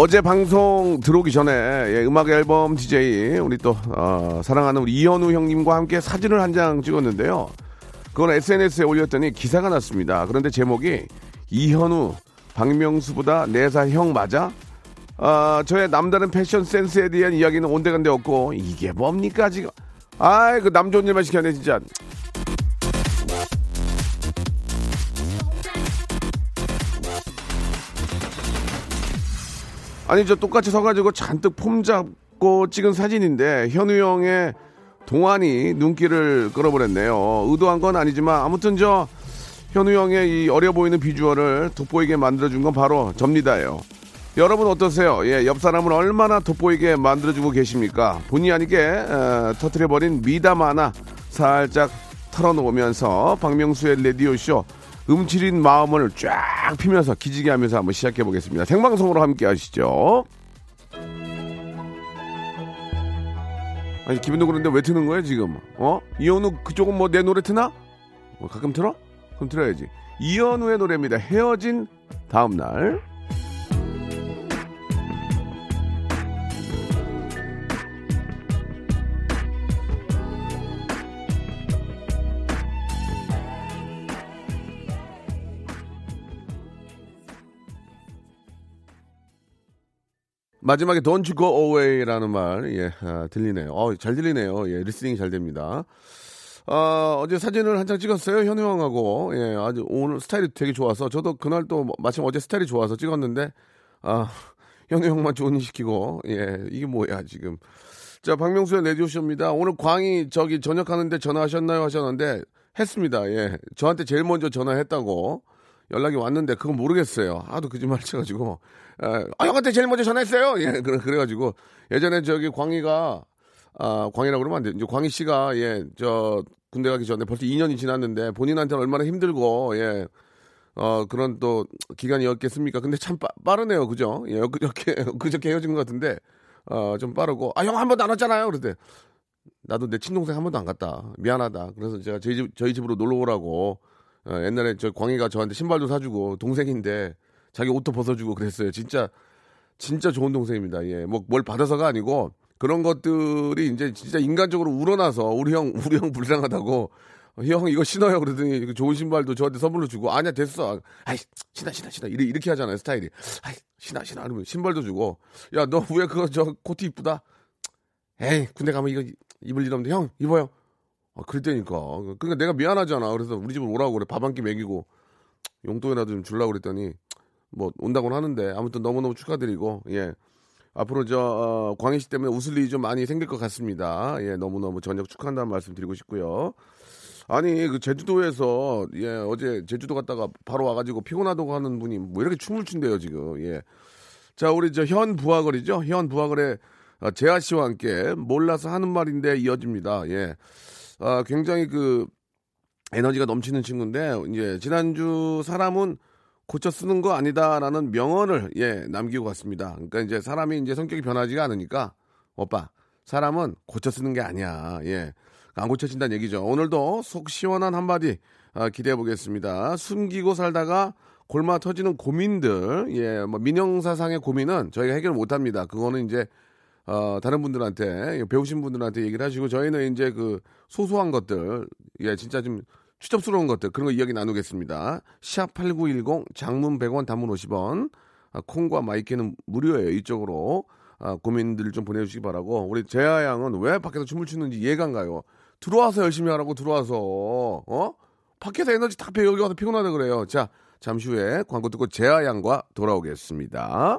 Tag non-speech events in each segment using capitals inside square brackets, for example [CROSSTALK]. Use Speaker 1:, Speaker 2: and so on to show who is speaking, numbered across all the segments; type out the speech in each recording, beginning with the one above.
Speaker 1: 어제 방송 들어오기 전에 예, 음악 앨범 DJ 우리 또 어, 사랑하는 우리 이현우 형님과 함께 사진을 한 장 찍었는데요 그건 SNS에 올렸더니 기사가 났습니다 그런데 제목이 이현우 박명수보다 네살형 맞아? 아, 저의 남다른 패션 센스에 대한 이야기는 온데간데 없고 이게 뭡니까 지금? 아이 그 남 좋은 일만 시켜내 진짜. 아니 저 똑같이 서가지고 잔뜩 폼 잡고 찍은 사진인데 현우 형의 동안이 눈길을 끌어버렸네요. 의도한 건 아니지만 아무튼 저 현우 형의 이 어려 보이는 비주얼을 돋보이게 만들어준 건 바로 접니다예요. 여러분 어떠세요? 예, 옆 사람을 얼마나 돋보이게 만들어주고 계십니까? 본의 아니게 에, 터트려버린 미담 하나 살짝 털어놓으면서 박명수의 레디오 쇼 음칠인 마음을 쫙 피면서 기지개 하면서 한번 시작해 보겠습니다. 생방송으로 함께 하시죠. 아니 기분도 그런데 왜 트는 거야 지금? 어? 이현우 그쪽은 뭐 내 노래 트나? 뭐 가끔 틀어? 그럼 틀어야지. 이현우의 노래입니다. 헤어진 다음 날. 마지막에 Don't Go Away라는 말, 예, 아, 들리네요. 어, 잘 들리네요. 예, 리스닝이 잘 됩니다. 아, 어제 사진을 한 장 찍었어요. 현우 형하고. 예, 아주 오늘 스타일이 되게 좋아서. 저도 그날 또 마침 어제 스타일이 좋아서 찍었는데, 아, 현우 형만 좋은 일 시키고, 예, 이게 뭐야, 지금. 자, 박명수의 레디오쇼입니다. 오늘 광희 저기 저녁하는데 전화하셨나요? 하셨는데, 했습니다. 예. 저한테 제일 먼저 전화했다고. 연락이 왔는데 그건 모르겠어요. 하도 거짓말 쳐가지고 에, 아 형한테 제일 먼저 전화했어요. 예, 그래 그래가지고 예전에 저기 광희가 아 광희라고 그러면 안 돼. 이제 광희 씨가 예 저 군대 가기 전에 벌써 2년이 지났는데 본인한테는 얼마나 힘들고 예. 어 그런 또 기간이었겠습니까? 근데 참 빠, 빠르네요, 그죠? 예, 그저께 [LAUGHS] 그저께 헤어진 것 같은데 어 좀 빠르고 아 형 한 번도 안 왔잖아요. 그런데 나도 내 친동생 한 번도 안 갔다. 미안하다. 그래서 제가 저희 집 저희 집으로 놀러 오라고 어, 옛날에 저 광희가 저한테 신발도 사주고 동생인데 자기 옷도 벗어주고 그랬어요. 진짜 진짜 좋은 동생입니다. 예, 뭐 뭘 받아서가 아니고 그런 것들이 이제 진짜 인간적으로 우러나서 우리 형 우리 형 불쌍하다고 형 이거 신어요 그러더니 좋은 신발도 저한테 선물로 주고 아니야 됐어. 아이 신어 신어 신어. 이렇게, 이렇게 하잖아요 스타일이. 아이 신어 신어. 그러면 신발도 주고. 야 너 왜 그거 저 코트 이쁘다? 에이 군대 가면 이거 입을 일 없는데 형 입어요 아, 그랬다니까. 그러니까 내가 미안하잖아. 그래서 우리 집으로 오라고 그래. 밥 한 끼 먹이고 용돈이라도 좀 주려고 그랬더니 뭐 온다고는 하는데 아무튼 너무너무 축하드리고 예. 앞으로 저 어, 광희 씨 때문에 웃을 일이 좀 많이 생길 것 같습니다. 예, 너무너무 저녁 축하한다는 말씀 드리고 싶고요. 아니 그 제주도에서 예 어제 제주도 갔다가 바로 와가지고 피곤하다고 하는 분이 뭐 이렇게 춤을 춘대요 지금 예. 자 우리 저 현 부하걸이죠 현 부하걸의 어, 재하 씨와 함께 몰라서 하는 말인데 이어집니다. 예. 아, 굉장히 그 에너지가 넘치는 친구인데 이제 지난주 사람은 고쳐 쓰는 거 아니다라는 명언을 예 남기고 갔습니다. 그러니까 이제 사람이 이제 성격이 변하지가 않으니까 오빠 사람은 고쳐 쓰는 게 아니야. 예. 안 고쳐진다는 얘기죠. 오늘도 속 시원한 한마디 아, 기대해 보겠습니다. 숨기고 살다가 골마 터지는 고민들, 예, 뭐 민영사상의 고민은 저희가 해결 못 합니다. 그거는 이제 어, 다른 분들한테 배우신 분들한테 얘기를 하시고 저희는 이제 그 소소한 것들 예 진짜 좀 추접스러운 것들 그런 거 이야기 나누겠습니다. 시합 8910 장문 100원 단문 50원 아, 콩과 마이크는 무료예요. 이쪽으로 아, 고민들을 좀 보내주시기 바라고 우리 재하 양은 왜 밖에서 춤을 추는지 이해가 안 가요. 들어와서 열심히 하라고 들어와서 어 밖에서 에너지 다 빼 여기 와서 피곤하다 그래요. 자 잠시 후에 광고 듣고 재하 양과 돌아오겠습니다.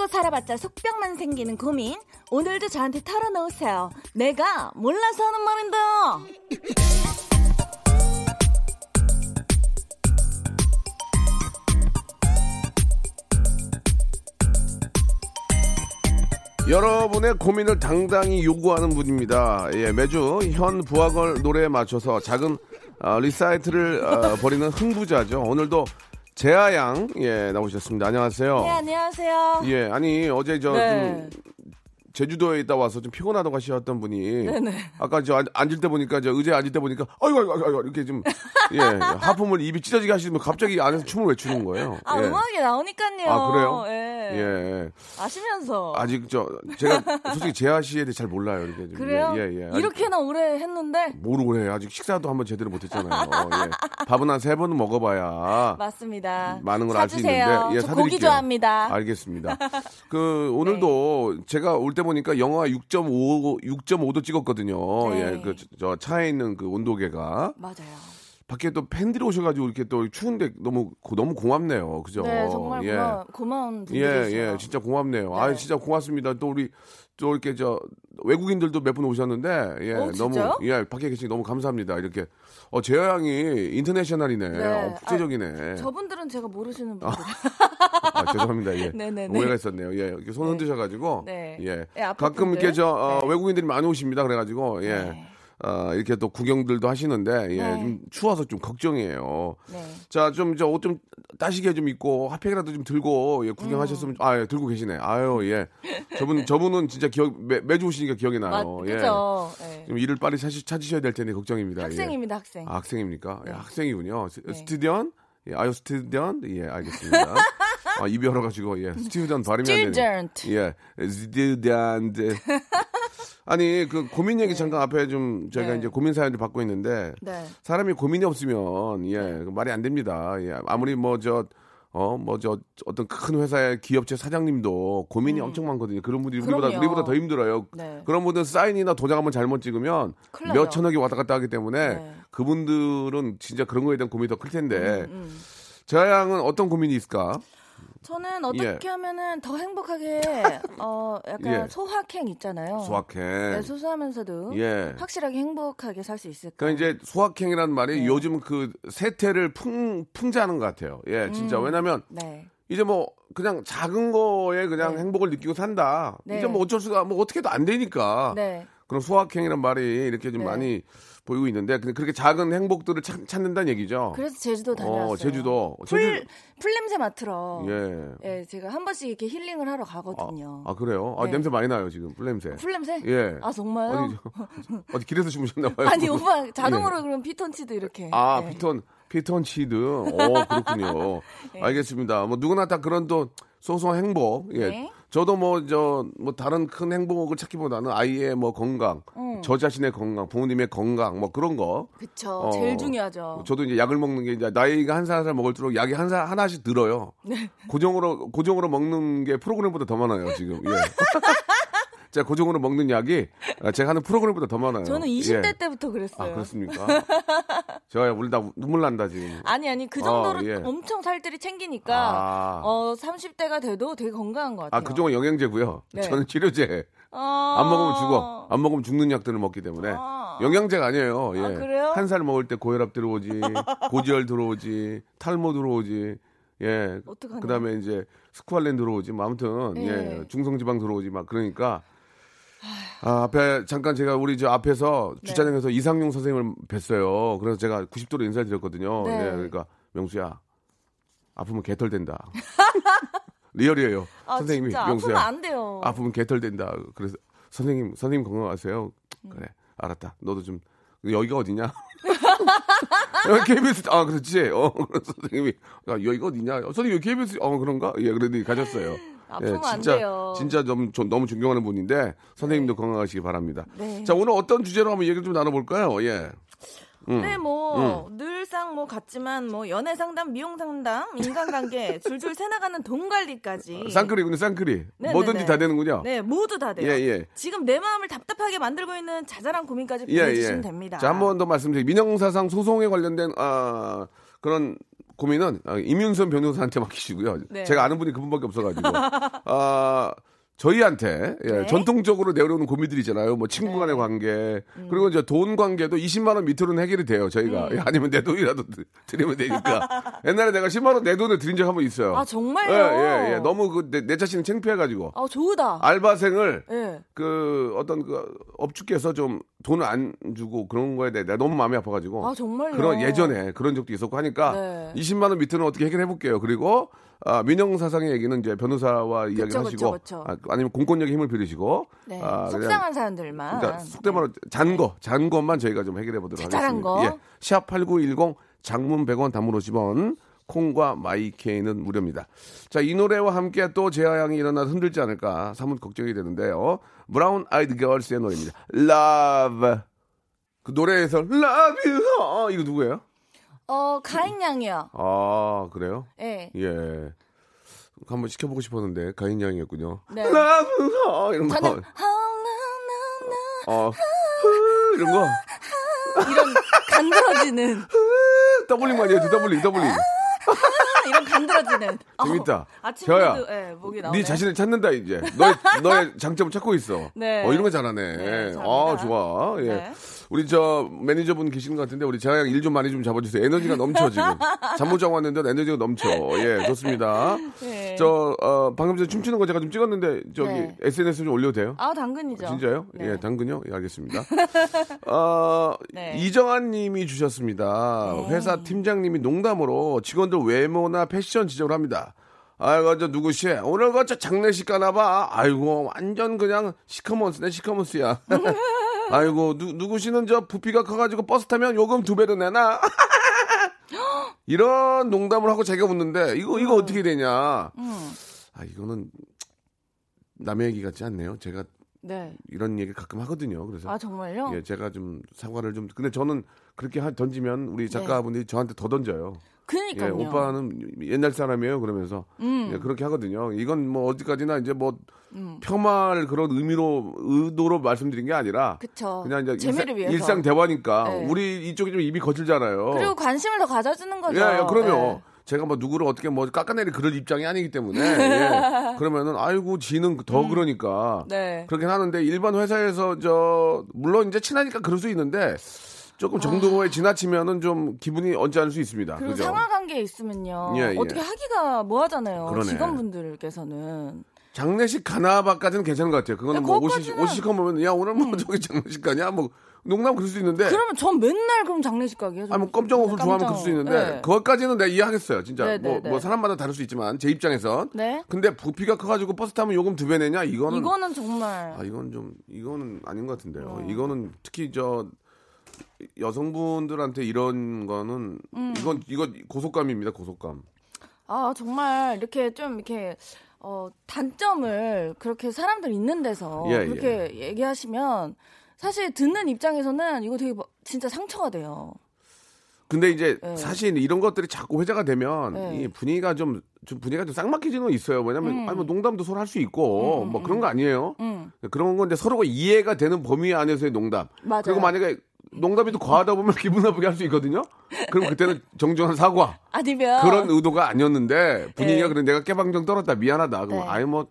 Speaker 2: 끌어안고 살아봤자 속병만 생기는 고민. 오늘도 저한테 털어놓으세요. 내가 몰라서 하는 말인데요.
Speaker 1: 여러분의 고민을 당당히 요구하는 분입니다. 예, 매주 현 브아걸 노래에 맞춰서 작은 아, 리사이틀을 아, 벌이는 흥부자죠. 오늘도 재하양 예 나오셨습니다. 안녕하세요.
Speaker 2: 네, 안녕하세요.
Speaker 1: 예, 아니 어제 저
Speaker 2: 네.
Speaker 1: 좀 제주도에 있다 와서 좀 피곤하다고 하셨던 분이
Speaker 2: 네네.
Speaker 1: 아까 저 앉- 앉을 때 보니까 저 의자에 앉을 때 보니까 아이고 아이고 아이고 이렇게 좀 예, [LAUGHS] 하품을 입이 찢어지게 하시면 갑자기 안에서 춤을 외추는 거예요.
Speaker 2: 아,
Speaker 1: 예.
Speaker 2: 음악이 나오니까요.
Speaker 1: 아, 그래요?
Speaker 2: 예.
Speaker 1: 예.
Speaker 2: 아시면서.
Speaker 1: 아직 저 제가 솔직히 재하 씨에 대해 잘 몰라요. 이렇게 좀.
Speaker 2: 그래요?
Speaker 1: 예, 예. 아직
Speaker 2: 이렇게나 오래 했는데.
Speaker 1: 모르고 그래. 아직 식사도 한번 제대로 못했잖아요. 예. 밥은 한 세 번은 먹어봐야
Speaker 2: 맞습니다.
Speaker 1: 많은 걸 알 수. 있는데 예,
Speaker 2: 저
Speaker 1: 사드릴게요.
Speaker 2: 고기 좋아합니다. 네.
Speaker 1: 알겠습니다. 그 오늘도 [LAUGHS] 제가 올때 보니까 영하 6.5 6.5도 찍었거든요.
Speaker 2: 네.
Speaker 1: 예, 그 저 차에 있는 그 온도계가
Speaker 2: 맞아요.
Speaker 1: 밖에 또 팬들이 오셔가지고 이렇게 또 추운데 너무 고- 너무 고맙네요. 그죠?
Speaker 2: 네, 정말
Speaker 1: 예.
Speaker 2: 고마, 고마운 분들이
Speaker 1: 예. 예, 진짜 고맙네요.
Speaker 2: 네.
Speaker 1: 아, 진짜 고맙습니다. 또 우리 또 이렇게 저 외국인들도 몇 분 오셨는데, 예,
Speaker 2: 어,
Speaker 1: 너무? 예 밖에 계시니 너무 감사합니다. 이렇게 어 재영이 인터내셔널이네,
Speaker 2: 네.
Speaker 1: 어, 국제적이네.
Speaker 2: 저분들은 제가 모르시는 분들. [LAUGHS]
Speaker 1: 아, 죄송합니다. 예.
Speaker 2: 네네네.
Speaker 1: 오해가 있었네요. 예, 이렇게 손 흔드셔가지고,
Speaker 2: 네.
Speaker 1: 예,
Speaker 2: 예, 앞에
Speaker 1: 가끔. 이렇게 저 어,
Speaker 2: 네.
Speaker 1: 외국인들이 많이 오십니다. 그래가지고, 예.
Speaker 2: 네.
Speaker 1: 어, 이렇게 또 구경들도 하시는데, 예,
Speaker 2: 네.
Speaker 1: 좀 추워서 좀 걱정이에요.
Speaker 2: 네.
Speaker 1: 자, 좀, 저, 옷 좀, 따시게 좀 입고, 핫팩이라도 좀 들고, 예, 구경하셨으면,
Speaker 2: 음.
Speaker 1: 아, 예, 들고 계시네. 아유, 예. 저분, 저분은 진짜 기억, 매, 매주 오시니까 기억이
Speaker 2: 맞,
Speaker 1: 나요. 예.
Speaker 2: 그죠. 네.
Speaker 1: 좀 일을 빨리 찾으, 찾으셔야 될 텐데, 걱정입니다. 예.
Speaker 2: 학생입니다, 학생.
Speaker 1: 아, 학생입니까? 예,
Speaker 2: 네.
Speaker 1: 학생이군요. 스,
Speaker 2: 네.
Speaker 1: 스튜디언? 예, 아유, 스튜디언? 예, 알겠습니다. [LAUGHS] 아, 입이 열어가지고, 예, 스튜디언 발음이 안 되네. 예, 스튜디언. 아니, 그 고민 얘기 잠깐 앞에 좀 저희가
Speaker 2: 네.
Speaker 1: 이제 고민 사연을 받고 있는데,
Speaker 2: 네.
Speaker 1: 사람이 고민이 없으면 예그 말이 안 됩니다. 예 아무리 뭐저 어 뭐 저 어떤 큰 회사의 기업체 사장님도 고민이 엄청 많거든요. 그런 분들이 우리보다
Speaker 2: 음.
Speaker 1: 우리보다 더 힘들어요.
Speaker 2: 네.
Speaker 1: 그런 분들은 사인이나 도장 한번 잘못 찍으면 몇. 천억이 왔다 갔다 하기 때문에
Speaker 2: 네.
Speaker 1: 그분들은 진짜 그런 거에 대한 고민이 더 클 텐데
Speaker 2: 음.
Speaker 1: 저 양은 어떤 고민이 있을까?
Speaker 2: 저는 어떻게
Speaker 1: 예.
Speaker 2: 하면은 더 행복하게 [LAUGHS] 어 약간
Speaker 1: 예.
Speaker 2: 소확행 있잖아요.
Speaker 1: 소확행.
Speaker 2: 네, 소소하면서도
Speaker 1: 예.
Speaker 2: 확실하게 행복하게 살 수 있을까?
Speaker 1: 그러니까 이제 소확행이라는 말이
Speaker 2: 네.
Speaker 1: 요즘 그 세태를 풍 풍자하는 것 같아요. 예, 진짜
Speaker 2: 음.
Speaker 1: 왜냐면
Speaker 2: 네.
Speaker 1: 이제 뭐 그냥 작은 거에 그냥
Speaker 2: 네.
Speaker 1: 행복을 느끼고 산다.
Speaker 2: 네.
Speaker 1: 이제 뭐 어쩔 수가 뭐 어떻게도 안 되니까.
Speaker 2: 네.
Speaker 1: 그런 소확행이란 말이 이렇게 좀
Speaker 2: 네.
Speaker 1: 많이 보이고 있는데 근데 그렇게 작은 행복들을 찾, 찾는다는 얘기죠.
Speaker 2: 그래서 제주도 다녀왔어요.
Speaker 1: 어, 제주도.
Speaker 2: 풀, 풀 냄새 맡으러.
Speaker 1: 예.
Speaker 2: 예, 제가 한 번씩 이렇게 힐링을 하러 가거든요.
Speaker 1: 아, 그래요? 아,
Speaker 2: 네.
Speaker 1: 냄새 많이 나요, 지금. 뿔 냄새.
Speaker 2: 풀 냄새?
Speaker 1: 예.
Speaker 2: 아 정말요?
Speaker 1: 어디, 저- 어디 길에서 주무셨나 봐요.
Speaker 2: 아니 오빠 [LAUGHS] 자동으로
Speaker 1: 예.
Speaker 2: 그럼 피톤치드 이렇게.
Speaker 1: 아,
Speaker 2: 네.
Speaker 1: 피톤, 피톤 치드. 오, [LAUGHS] 그렇군요.
Speaker 2: 네.
Speaker 1: 알겠습니다. 뭐, 누구나 다 그런 또 소소한 행복. 예.
Speaker 2: 네.
Speaker 1: 저도 뭐, 저, 뭐, 다른 큰 행복을 찾기보다는 아이의 뭐 건강,
Speaker 2: 음.
Speaker 1: 저 자신의 건강, 부모님의 건강, 뭐 그런 거.
Speaker 2: 그쵸.
Speaker 1: 어,
Speaker 2: 제일 중요하죠.
Speaker 1: 저도 이제 약을 먹는 게 이제 나이가 한 살 한 살 먹을수록 약이 한 살 하나씩 들어요.
Speaker 2: 네.
Speaker 1: 고정으로 고정으로 먹는 게 프로그램보다 더 많아요 지금. 예. [LAUGHS] 제가 고정으로 먹는 약이 제가 하는 프로그램보다 더 많아요.
Speaker 2: 저는 20대
Speaker 1: 예.
Speaker 2: 때부터 그랬어요.
Speaker 1: 아 그렇습니까? 제가 울다 눈물 난다 지금.
Speaker 2: 아니 아니 그 정도로
Speaker 1: 어, 예.
Speaker 2: 엄청 살들이 챙기니까
Speaker 1: 아.
Speaker 2: 어 30대가 돼도 되게 건강한 것 같아요.
Speaker 1: 아 그쪽은 영양제고요.
Speaker 2: 네.
Speaker 1: 저는 치료제.
Speaker 2: 아.
Speaker 1: 안 먹으면 죽어. 안 먹으면 죽는 약들을 먹기 때문에
Speaker 2: 아.
Speaker 1: 영양제가 아니에요. 예.
Speaker 2: 아, 그래요?
Speaker 1: 한살 먹을 때 고혈압 들어오지, [LAUGHS] 고지혈 들어오지, 탈모 들어오지. 예.
Speaker 2: 어떡하냐.
Speaker 1: 그다음에 이제 스쿠알렌 들어오지. 뭐 아무튼
Speaker 2: 예.
Speaker 1: 예. 중성지방 들어오지 막 그러니까 아, 앞에 잠깐 제가 우리 저 앞에서
Speaker 2: 네.
Speaker 1: 주차장에서 이상용 선생님을 뵀어요. 그래서 제가 90도로 인사를 드렸거든요.
Speaker 2: 네.
Speaker 1: 예, 그러니까 명수야 아프면 개털된다. [LAUGHS] 리얼이에요.
Speaker 2: 아,
Speaker 1: 선생님이
Speaker 2: 진짜
Speaker 1: 명수야
Speaker 2: 아프면 안 돼요.
Speaker 1: 아프면 개털된다. 그래서 선생님 선생님 건강하세요.
Speaker 2: 음.
Speaker 1: 그래 알았다. 너도 좀 여기가 어디냐? [LAUGHS] KBS 아 그렇지. 어 그래서 [LAUGHS] 선생님이 야, 여기가 어디냐? 어, 선생님 여기 KBS 어 그런가? 예 그랬더니 가셨어요.
Speaker 2: 아프면 안
Speaker 1: 진짜
Speaker 2: 돼요.
Speaker 1: 진짜 너무 저- 너무 존경하는 분인데 선생님도 건강하시기 바랍니다.
Speaker 2: 네.
Speaker 1: 자 오늘 어떤 주제로 한번 얘기를 좀 나눠볼까요? 예. 음.
Speaker 2: 네, 뭐 늘상 뭐 같지만 뭐 연애 상담, 미용 상담, 인간관계 [LAUGHS] 줄줄 새나가는 돈 관리까지.
Speaker 1: 쌍끌이군요, 쌍끌이.
Speaker 2: 네,
Speaker 1: 뭐든지
Speaker 2: 네,
Speaker 1: 다
Speaker 2: 네.
Speaker 1: 되는군요.
Speaker 2: 네, 모두 다 돼요.
Speaker 1: 예, 예.
Speaker 2: 지금 내 마음을 답답하게 만들고 있는 자잘한 고민까지
Speaker 1: 예,
Speaker 2: 보내주시면
Speaker 1: 예.
Speaker 2: 됩니다.
Speaker 1: 자, 한 번 더 말씀드리면 민영사상 소송에 관련된 아, 그런 고민은 아, 임윤선 변호사한테 맡기시고요. [LAUGHS]
Speaker 2: 네.
Speaker 1: 제가 아는 분이 그분밖에 없어가지고 [LAUGHS] 아, 저희한테 예,
Speaker 2: 네.
Speaker 1: 전통적으로 내려오는 고민들이 있잖아요. 뭐 친구 간의 관계 그리고 이제 돈 관계도 20만 원 밑으로는 해결이 돼요. 저희가
Speaker 2: 음.
Speaker 1: 예, 아니면 내 돈이라도 드- 드리면 되니까. [LAUGHS] 옛날에 내가 10만 원 내 돈을 드린 적 한 번 있어요.
Speaker 2: 아, 정말요?
Speaker 1: 예, 예, 예. 너무 그 내 자신이 창피해가지고
Speaker 2: 아, 좋다.
Speaker 1: 알바생을
Speaker 2: 예.
Speaker 1: 그 어떤 그 업주께서 좀 돈을 안 주고 그런 거에 대해 내가 너무 마음이 아파가지고
Speaker 2: 아, 정말요?
Speaker 1: 그런 예전에 그런 적도 있었고 하니까
Speaker 2: 네.
Speaker 1: 20만 원 밑으로는 어떻게 해결해 볼게요. 그리고 아, 민영 사상의 얘기는 이제 변호사와 이야기를 하시고
Speaker 2: 그쵸, 그쵸.
Speaker 1: 아, 아니면 공권력의 힘을 빌리시고
Speaker 2: 네.
Speaker 1: 아,
Speaker 2: 속상한 사연들만.
Speaker 1: 그러니까 속된 말로 잔 거, 잔 것만 저희가 좀 해결해 보도록 하겠습니다.
Speaker 2: 거.
Speaker 1: 예. 샵 8910 장문 100원 단문 50원 콩과 마이케이는 무료입니다. 자, 이 노래와 함께 또 재하양이 일어나 흔들지 않을까 사뭇 걱정이 되는데요. 브라운 아이드 걸스의 노래입니다. Love. 그 노래에서 Love You. 어, 이거 누구예요?
Speaker 2: 어, 가인양이요.
Speaker 1: 아, 그래요?
Speaker 2: 예.
Speaker 1: 예. 한번 시켜보고 싶었는데 가인 양이었군요.
Speaker 2: 네.
Speaker 1: You. 이런 거.
Speaker 2: 저는
Speaker 1: 어, 흐, 이런 거.
Speaker 2: 이런 간드러지는
Speaker 1: doubling 많이 해야지, doubling, doubling.
Speaker 2: 이런 간드러지는. [LAUGHS]
Speaker 1: 재밌다.
Speaker 2: 어,
Speaker 1: 저야.
Speaker 2: 예, 목이 나오네.
Speaker 1: 네 자신을 찾는다 이제. 너의 [LAUGHS] 너의 장점을 찾고 있어.
Speaker 2: 네.
Speaker 1: 어 이런 거 잘하네.
Speaker 2: 네, 잘합니다.
Speaker 1: 아 좋아. 예.
Speaker 2: 네.
Speaker 1: 우리 저 매니저분 계시는 것 같은데 우리 재하 양 일 좀 많이 좀 잡아주세요. 에너지가 넘쳐 지금. [LAUGHS] 잠 못 자고 왔는데 에너지가 넘쳐. 예 좋습니다.
Speaker 2: 네.
Speaker 1: 저 어, 방금 전에 춤추는 거 제가 좀 찍었는데 저기
Speaker 2: 네.
Speaker 1: SNS 좀 올려도 돼요?
Speaker 2: 아, 당근이죠.
Speaker 1: 진짜요?
Speaker 2: 네.
Speaker 1: 예, 당근요? 예, 알겠습니다. 어,
Speaker 2: 네.
Speaker 1: 이정환 님이 주셨습니다. 회사 팀장님이 농담으로 직원들 외모나 패션 지적을 합니다. 아이고, 저 누구시? 오늘 그저 장례식 가나봐. 아이고, 완전 그냥 시커먼스네, 시커먼스야. [LAUGHS] 아이고, 누, 누구시는 저 부피가 커가지고 버스 타면 요금 두 배로 내나? [LAUGHS] 이런 농담을 하고 제가 웃는데, 이거, 이거 어떻게 되냐?
Speaker 2: 음.
Speaker 1: 아, 이거는 남의 얘기 같지 않네요. 제가
Speaker 2: 네.
Speaker 1: 이런 얘기 가끔 하거든요. 그래서
Speaker 2: 아, 정말요?
Speaker 1: 예, 제가 좀 사과를 좀 근데 저는 그렇게 하- 던지면 우리 작가분들이 저한테 더 던져요. 예,
Speaker 2: 네. 그러니까요.
Speaker 1: 오빠는 옛날 사람이에요. 그러면서
Speaker 2: 음.
Speaker 1: 예, 그렇게 하거든요. 이건 뭐 어디까지나 이제 뭐 폄하할 그런 의미로 의도로 말씀드린 게 아니라
Speaker 2: 그쵸.
Speaker 1: 그냥 이제
Speaker 2: 재미를
Speaker 1: 일상,
Speaker 2: 위해서.
Speaker 1: 일상 대화니까
Speaker 2: 네.
Speaker 1: 우리 이쪽이 좀 입이 거칠잖아요.
Speaker 2: 그리고 관심을 더 가져주는 거죠.
Speaker 1: 예, 예, 그럼요.
Speaker 2: 네.
Speaker 1: 제가 뭐 누구를 어떻게 뭐 깎아내릴 그럴 입장이 아니기 때문에 [LAUGHS] 예. 그러면은 아이고 지는 더 그러니까
Speaker 2: 네.
Speaker 1: 그렇긴 하는데 일반 회사에서 저 물론 이제 친하니까 그럴 수 있는데 조금 정도에 지나치면은 좀 기분이 언짢을 수 있습니다.
Speaker 2: 아. 그리고
Speaker 1: 그죠?
Speaker 2: 상하 관계에 있으면요.
Speaker 1: 예, 예.
Speaker 2: 어떻게 하기가 뭐하잖아요.
Speaker 1: 그러네.
Speaker 2: 직원분들께서는.
Speaker 1: 장례식 가나바까지는 괜찮은 것 같아요. 그거는
Speaker 2: 네,
Speaker 1: 뭐
Speaker 2: 그것까지는-
Speaker 1: 옷이 옷이 시커면 야 오늘 뭐 저기 장례식 가냐 뭐 농담 그럴 수 있는데
Speaker 2: 그러면 전 맨날 그럼 장례식 가게 해줘.
Speaker 1: 아니 뭐 깜짝 옷을 좋아하면 그럴 수 있는데
Speaker 2: 네.
Speaker 1: 그것까지는 내가 이해하겠어요. 진짜
Speaker 2: 네,
Speaker 1: 뭐,
Speaker 2: 네, 네.
Speaker 1: 뭐 사람마다 다를 수 있지만 제 입장에선
Speaker 2: 네.
Speaker 1: 근데 부피가 커가지고 버스 타면 요금 두 배 내냐 이거는
Speaker 2: 이거는 정말
Speaker 1: 아 이건 좀 이거는 아닌 것 같은데요.
Speaker 2: 어.
Speaker 1: 이거는 특히 저 여성분들한테 이런 거는
Speaker 2: 음.
Speaker 1: 이건 이거 고속감입니다. 고속감.
Speaker 2: 아 정말 이렇게 좀 이렇게 어 단점을 그렇게 사람들 있는 데서
Speaker 1: 예,
Speaker 2: 그렇게 얘기하시면 사실 듣는 입장에서는 이거 되게 뭐- 진짜 상처가 돼요.
Speaker 1: 근데 이제
Speaker 2: 네.
Speaker 1: 사실 이런 것들이 자꾸 회자가 되면
Speaker 2: 네.
Speaker 1: 이 분위기가 좀, 좀 분위기가 좀 쌍막해지는 건 있어요. 왜냐면 아니 뭐 농담도 서로 할수
Speaker 2: 음,
Speaker 1: 있고 뭐 그런 거 아니에요.
Speaker 2: 음.
Speaker 1: 그런 건데 서로가 이해가 되는 범위 안에서의 농담.
Speaker 2: 맞아요.
Speaker 1: 그리고 만약에 농담이 또 과하다 보면 [LAUGHS] 기분 나쁘게 할 수 있거든요. 그럼 그때는 정중한 사과.
Speaker 2: 아니면
Speaker 1: 그런 의도가 아니었는데 분위기가
Speaker 2: 네.
Speaker 1: 그래 내가 깨방정 떨었다 미안하다. 그럼
Speaker 2: 네.
Speaker 1: 아예 뭐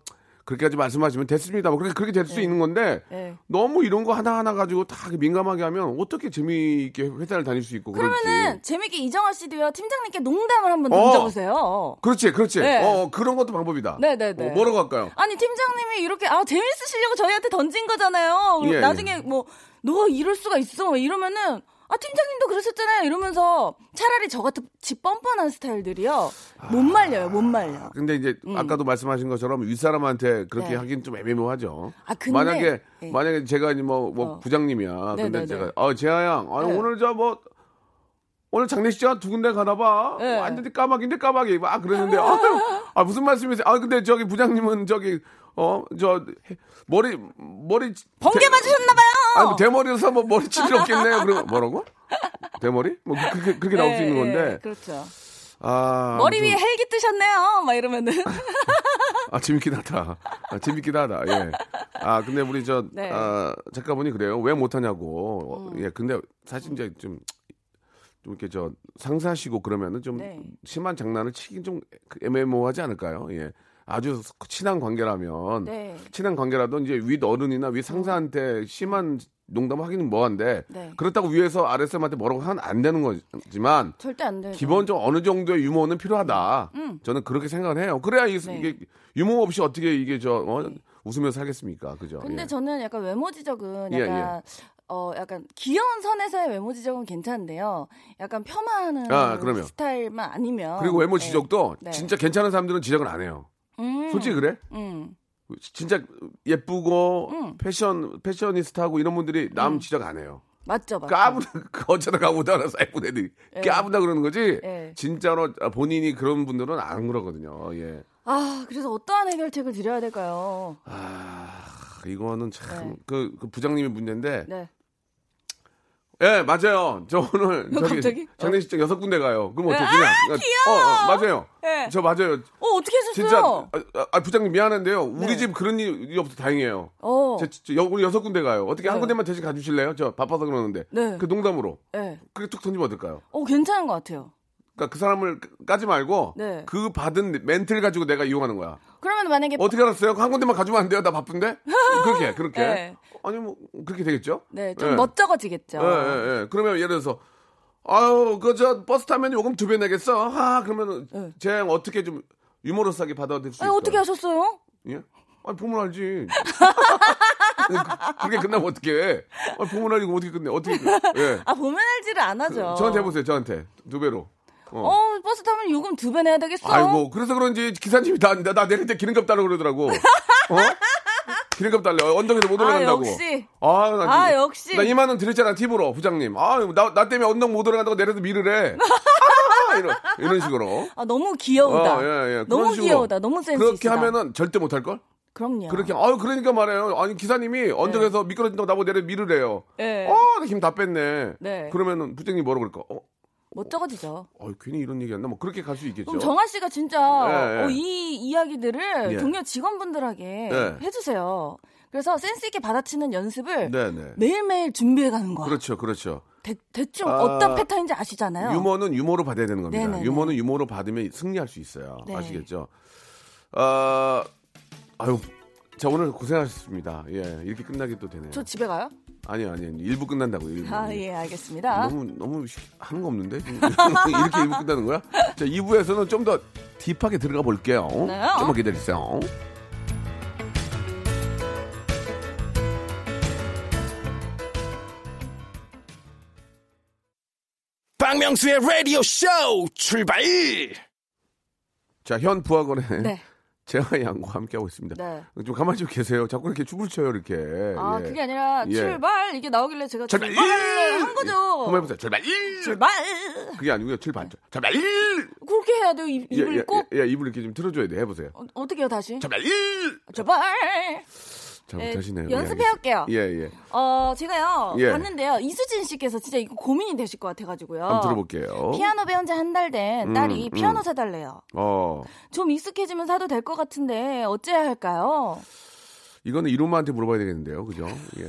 Speaker 1: 그렇게까지 말씀하시면 됐습니다. 뭐 그렇게 그렇게 될수 있는 건데
Speaker 2: 네.
Speaker 1: 너무 이런 거 하나 하나 가지고 다 민감하게 하면 어떻게 재미있게 회사를 다닐 수 있고
Speaker 2: 그러면은
Speaker 1: 그럴지.
Speaker 2: 재밌게 이정아 씨도요 팀장님께 농담을 한번
Speaker 1: 어.
Speaker 2: 던져보세요.
Speaker 1: 그렇지, 그렇지.
Speaker 2: 네.
Speaker 1: 어 그런 것도 방법이다.
Speaker 2: 네 네 네.
Speaker 1: 어, 뭐라고 할까요?
Speaker 2: 아니 팀장님이 이렇게 아 재밌으시려고 저희한테 던진 거잖아요.
Speaker 1: 예,
Speaker 2: 나중에 뭐 너가 이럴 수가 있어 이러면은 아 팀장님도 그러셨잖아요 이러면서 차라리 저 같은 집 뻔뻔한 스타일들이요 못 말려요 못 말려.
Speaker 1: 근데 이제 아까도 말씀하신 것처럼 윗사람한테 그렇게
Speaker 2: 음. 네.
Speaker 1: 하긴 좀 애매모하죠.
Speaker 2: 아, 근데-
Speaker 1: 만약에
Speaker 2: 네.
Speaker 1: 만약에 제가 이제 뭐, 뭐
Speaker 2: 어.
Speaker 1: 부장님이야.
Speaker 2: 네,
Speaker 1: 근데
Speaker 2: 네,
Speaker 1: 제가
Speaker 2: 네.
Speaker 1: 어 재하 양,
Speaker 2: 네.
Speaker 1: 오늘 저뭐 오늘 장례식장 두 군데 가나 봐.
Speaker 2: 네.
Speaker 1: 완전히 까마귀인데 까마귀. 막 그랬는데 [LAUGHS] 아, 아 무슨 말씀이세요? 아 근데 저기 부장님은 저기 어, 저, 머리, 머리.
Speaker 2: 번개
Speaker 1: 대-
Speaker 2: 맞으셨나봐요.
Speaker 1: 아니, 뭐 대머리라서 뭐 머리 없겠네요. 그럼 뭐라고? 대머리? 뭐 그렇게, 그렇게 나올 수 있는 건데.
Speaker 2: 그렇죠.
Speaker 1: 아.
Speaker 2: 머리
Speaker 1: 좀-
Speaker 2: 위에 헬기 뜨셨네요. 막 이러면은. [LAUGHS]
Speaker 1: 아, 재밌긴 하다. 아, 재밌긴 하다. 예. 아, 근데 우리 저,
Speaker 2: 네. 음.
Speaker 1: 아, 작가분이 그래요. 왜 못하냐고. 어, 예, 근데 사실 이제 좀, 좀 이렇게 저 상사시고 그러면은 좀
Speaker 2: 네.
Speaker 1: 심한 장난을 치긴 좀 애매모호하지 않을까요? 예. 아주 친한 관계라면.
Speaker 2: 네.
Speaker 1: 친한 관계라도 이제 윗 어른이나 윗 상사한테 심한 농담을 하기는 뭐한데
Speaker 2: 네.
Speaker 1: 그렇다고 위에서 아랫사람한테 뭐라고 하면 안 되는 거지만
Speaker 2: 절대 안 되죠.
Speaker 1: 기본적으로 어느 정도의 유머는 필요하다.
Speaker 2: 음.
Speaker 1: 저는 그렇게 생각을 해요. 그래야 이,
Speaker 2: 네.
Speaker 1: 게 유머 없이 어떻게 이게 저 어, 웃으면서 살겠습니까? 그죠?
Speaker 2: 근데
Speaker 1: 예.
Speaker 2: 저는 약간 외모 지적은
Speaker 1: 예,
Speaker 2: 약간 어 약간 귀여운 선에서의 외모 지적은 괜찮은데요. 약간 폄하하는
Speaker 1: 아.
Speaker 2: 스타일만 아니면
Speaker 1: 그리고 외모
Speaker 2: 네.
Speaker 1: 지적도
Speaker 2: 네.
Speaker 1: 진짜 괜찮은 사람들은 지적을 안 해요.
Speaker 2: 음,
Speaker 1: 솔직히 그래?
Speaker 2: 음.
Speaker 1: 진짜 예쁘고
Speaker 2: 음.
Speaker 1: 패션 패셔니스트하고 이런 분들이 남 지적 안 해요.
Speaker 2: 맞죠, 맞죠.
Speaker 1: 까부다 [LAUGHS] 그 어쩌다 까부다 알아서 예쁜 애들이
Speaker 2: 예.
Speaker 1: 까부다 그러는 거지.
Speaker 2: 예.
Speaker 1: 진짜로 본인이 그런 분들은 안 그러거든요. 예.
Speaker 2: 아, 그래서 어떠한 해결책을 드려야 될까요?
Speaker 1: 아 이거는 참
Speaker 2: 네.
Speaker 1: 그 부장님이 문제인데.
Speaker 2: 네.
Speaker 1: 예 맞아요. 저 오늘 저기
Speaker 2: 갑자기?
Speaker 1: 장례식장 여섯 군데 가요. 그럼 어떻게
Speaker 2: 아,
Speaker 1: 그냥 어, 어, 맞아요.
Speaker 2: 네.
Speaker 1: 저 맞아요.
Speaker 2: 어, 어떻게 하셨어요?
Speaker 1: 진짜 아, 아, 부장님 미안한데요. 우리
Speaker 2: 네.
Speaker 1: 집 그런 일이 없어 다행이에요.
Speaker 2: 어.
Speaker 1: 제, 저, 여, 우리 여섯 군데 가요. 어떻게 한
Speaker 2: 네.
Speaker 1: 군데만 대신 가주실래요? 저 바빠서 그러는데.
Speaker 2: 네.
Speaker 1: 그 농담으로.
Speaker 2: 네.
Speaker 1: 그게 툭 던지면 어떨까요?
Speaker 2: 어, 괜찮은 것 같아요.
Speaker 1: 그러니까 그 사람을 까지 말고
Speaker 2: 네.
Speaker 1: 그 받은 멘트를 가지고 내가 이용하는 거야.
Speaker 2: 그러면 만약에
Speaker 1: 어떻게 알았어요? 한 군데만 가주면 안 돼요? 나 바쁜데? [LAUGHS] 그렇게 그렇게.
Speaker 2: 네.
Speaker 1: 아니 뭐 그렇게 되겠죠?
Speaker 2: 네, 좀
Speaker 1: 예.
Speaker 2: 멋쩍어지겠죠.
Speaker 1: 예, 예, 예. 그러면 예를 들어서 아유 그 저 버스 타면 요금 두 배 내겠어. 아 그러면은
Speaker 2: 네.
Speaker 1: 쟤 어떻게 좀 유머러스하게 받아들일 수
Speaker 2: 아니,
Speaker 1: 있어요?
Speaker 2: 어떻게 하셨어요?
Speaker 1: 예? 아니 보면 알지. 그- [LAUGHS] 그게 끝나면 어떻게? 아니 보면 알고 어떻게 끝내? 어떻게? 끝- 예.
Speaker 2: 아, 보면 알지를 안 하죠.
Speaker 1: 저한테 해보세요. 저한테 두 배로. 어.
Speaker 2: 어, 버스 타면 요금 두 배 내야 되겠어.
Speaker 1: 아이고 그래서 그런지 기사님이 나, 나, 나 내릴 때 기름값 달라고 그러더라고. 어? 기름값 달래. 언덕에서 못
Speaker 2: 아,
Speaker 1: 올라간다고.
Speaker 2: 역시.
Speaker 1: 아, 나,
Speaker 2: 아, 역시.
Speaker 1: 나 2만 원 드렸잖아 팁으로 부장님. 아, 나, 나 때문에 언덕 못 올라간다고 내려서 미를 해. 아, 이런, 이런 식으로.
Speaker 2: 아, 너무 귀여우다.
Speaker 1: 어, 예, 예.
Speaker 2: 너무
Speaker 1: 식으로.
Speaker 2: 귀여우다. 너무 센스
Speaker 1: 그렇게
Speaker 2: 있다.
Speaker 1: 하면은 절대 못할 걸?
Speaker 2: 그럼요.
Speaker 1: 그렇게 아유 그러니까 말해요. 아니 기사님이 언덕에서 미끄러진다고 나보고 내려 미를 해요.
Speaker 2: 네.
Speaker 1: 어, 힘 다 뺐네.
Speaker 2: 네.
Speaker 1: 그러면은 부장님 뭐라 그럴까? 어,
Speaker 2: 멋쩍어지죠.
Speaker 1: 어, 괜히 이런 얘기했나? 뭐 그렇게 갈 수 있겠죠.
Speaker 2: 그럼 정아 씨가 진짜
Speaker 1: 예, 예.
Speaker 2: 어, 이 이야기들을
Speaker 1: 예.
Speaker 2: 동료 직원분들에게
Speaker 1: 예.
Speaker 2: 해주세요. 그래서 센스 있게 받아치는 연습을
Speaker 1: 네, 네.
Speaker 2: 매일매일 준비해 가는 거야.
Speaker 1: 그렇죠, 그렇죠.
Speaker 2: 대, 대충
Speaker 1: 아,
Speaker 2: 어떤 패턴인지 아시잖아요.
Speaker 1: 유머는 유머로 받아야 되는 겁니다.
Speaker 2: 네네네.
Speaker 1: 유머는 유머로 받으면 승리할 수 있어요.
Speaker 2: 네.
Speaker 1: 아시겠죠? 아, 아유, 자 오늘 고생하셨습니다. 예, 이렇게 끝나게 또 되네요.
Speaker 2: 저 집에 가요?
Speaker 1: 아니요, 아니요, 일부 끝난다고. 일부.
Speaker 2: 아, 예, 알겠습니다.
Speaker 1: 너무 너무 시- 하는 거 없는데 [LAUGHS] 이렇게 일부 끝나는 거야? 자 2부에서는 좀 더 딥하게 들어가 볼게요.
Speaker 2: 네.
Speaker 1: 좀만 기다리세요.
Speaker 3: 박명수의 라디오 쇼 출발!
Speaker 1: 자, 현 부하건의
Speaker 2: 네.
Speaker 1: 재하 양과 함께하고 있습니다.
Speaker 2: 네.
Speaker 1: 좀 가만히 좀 계세요. 자꾸 이렇게 춤을 춰요, 이렇게.
Speaker 2: 아,
Speaker 1: 예.
Speaker 2: 그게 아니라
Speaker 1: 예.
Speaker 2: 출발 이게 나오길래 제가
Speaker 1: 출발!
Speaker 2: 출발을 한 거죠.
Speaker 1: 한번 해보세요. 출발!
Speaker 2: 출발.
Speaker 1: 그게 아니고요. 출발. 출발!
Speaker 2: 그렇게 해야 돼요. 입, 입을
Speaker 1: 예,
Speaker 2: 꼭.
Speaker 1: 예, 예, 입을 이렇게 좀 틀어줘야 돼. 해보세요.
Speaker 2: 어, 어떻게 해요, 다시?
Speaker 1: 출발!
Speaker 2: 출발.
Speaker 1: 잘못하시네요.
Speaker 2: 예, 연습해올게요.
Speaker 1: 예, 예.
Speaker 2: 어, 제가요,
Speaker 1: 예.
Speaker 2: 봤는데요. 이수진 씨께서 진짜 이거 고민이 되실 것 같아가지고요.
Speaker 1: 한번 들어볼게요.
Speaker 2: 피아노 배운 지 한 달 된 딸이
Speaker 1: 음,
Speaker 2: 피아노
Speaker 1: 음.
Speaker 2: 사달래요.
Speaker 1: 어,
Speaker 2: 좀 익숙해지면 사도 될 것 같은데 어째야 할까요?
Speaker 1: 이거는 이룸마한테 물어봐야 되겠는데요. 그죠? 예,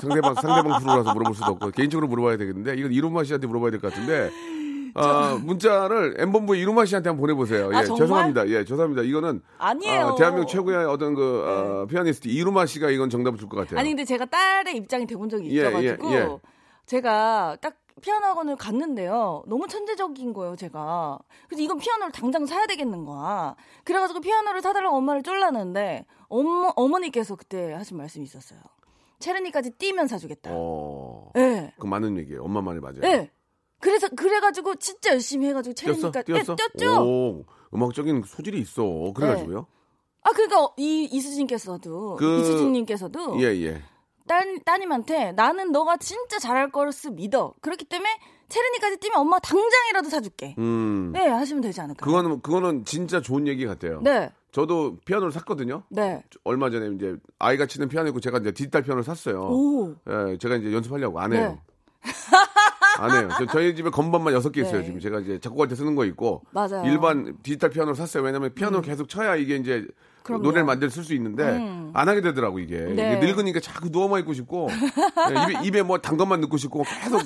Speaker 1: 상대방, 상대방 프로라서 물어볼 수도 없고, 개인적으로 물어봐야 되겠는데, 이건 이룸마 씨한테 물어봐야 될 것 같은데, 아, 문자를 엠본부 이루마 씨한테 한번 보내보세요. 예,
Speaker 2: 아, 정말?
Speaker 1: 죄송합니다. 예, 죄송합니다. 이거는
Speaker 2: 아니에요.
Speaker 1: 아, 대한민국 최고의 어떤 그 어, 피아니스트 이루마 씨가 이건 정답을 줄 것 같아요.
Speaker 2: 아니 근데 제가 딸의 입장이 돼본 적이
Speaker 1: 예,
Speaker 2: 있어가지고
Speaker 1: 예, 예.
Speaker 2: 제가 딱 피아노 학원을 갔는데요. 너무 천재적인 거예요, 제가. 그래서 이건 피아노를 당장 사야 되겠는 거야. 그래가지고 피아노를 사달라고 엄마를 쫄랐는데 어머, 어머니께서 그때 하신 말씀이 있었어요. 체르니까지 뛰면 사주겠다.
Speaker 1: 어,
Speaker 2: 예.
Speaker 1: 그 많은 얘기예요. 엄마 말이 맞아요.
Speaker 2: 예. 그래서 그래가지고 진짜 열심히 해가지고
Speaker 1: 뛰었어?
Speaker 2: 체르니까
Speaker 1: 뛰었어?
Speaker 2: 예, 뛰었죠.
Speaker 1: 오, 음악적인 소질이 있어. 그래가지고요.
Speaker 2: 아 그러니까 이 이수진께서도
Speaker 1: 그-
Speaker 2: 이수진님께서도
Speaker 1: 예, 예.
Speaker 2: 딸, 따님한테 나는 너가 진짜 잘할 거스 믿어. 그렇기 때문에 체르니까지 뛰면 엄마 당장이라도 사줄게.
Speaker 1: 음.
Speaker 2: 네, 하시면 되지 않을까요?
Speaker 1: 그거는 그거는 진짜 좋은 얘기 같아요.
Speaker 2: 네.
Speaker 1: 저도 피아노를 샀거든요.
Speaker 2: 네.
Speaker 1: 얼마 전에 이제 아이가 치는 피아노 있고 제가 이제 디지털 피아노를 샀어요.
Speaker 2: 오.
Speaker 1: 예, 제가 이제 연습하려고 안 해요.
Speaker 2: 네.
Speaker 1: 안 해요. 저, 저희 집에 건반만 여섯 개 있어요.
Speaker 2: 네.
Speaker 1: 지금 제가 이제 작곡할 때 쓰는 거 있고
Speaker 2: 맞아요. 음.
Speaker 1: 일반 디지털 피아노를 샀어요. 왜냐면 피아노를 계속 쳐야 이게 이제
Speaker 2: 그럼요.
Speaker 1: 노래를 만들 쓸 수 있는데 안 하게 되더라고 이게.
Speaker 2: 네.
Speaker 1: 이게 늙으니까 자꾸 누워만 있고 싶고 예, 입에, 입에 뭐 단 것만 넣고 싶고 계속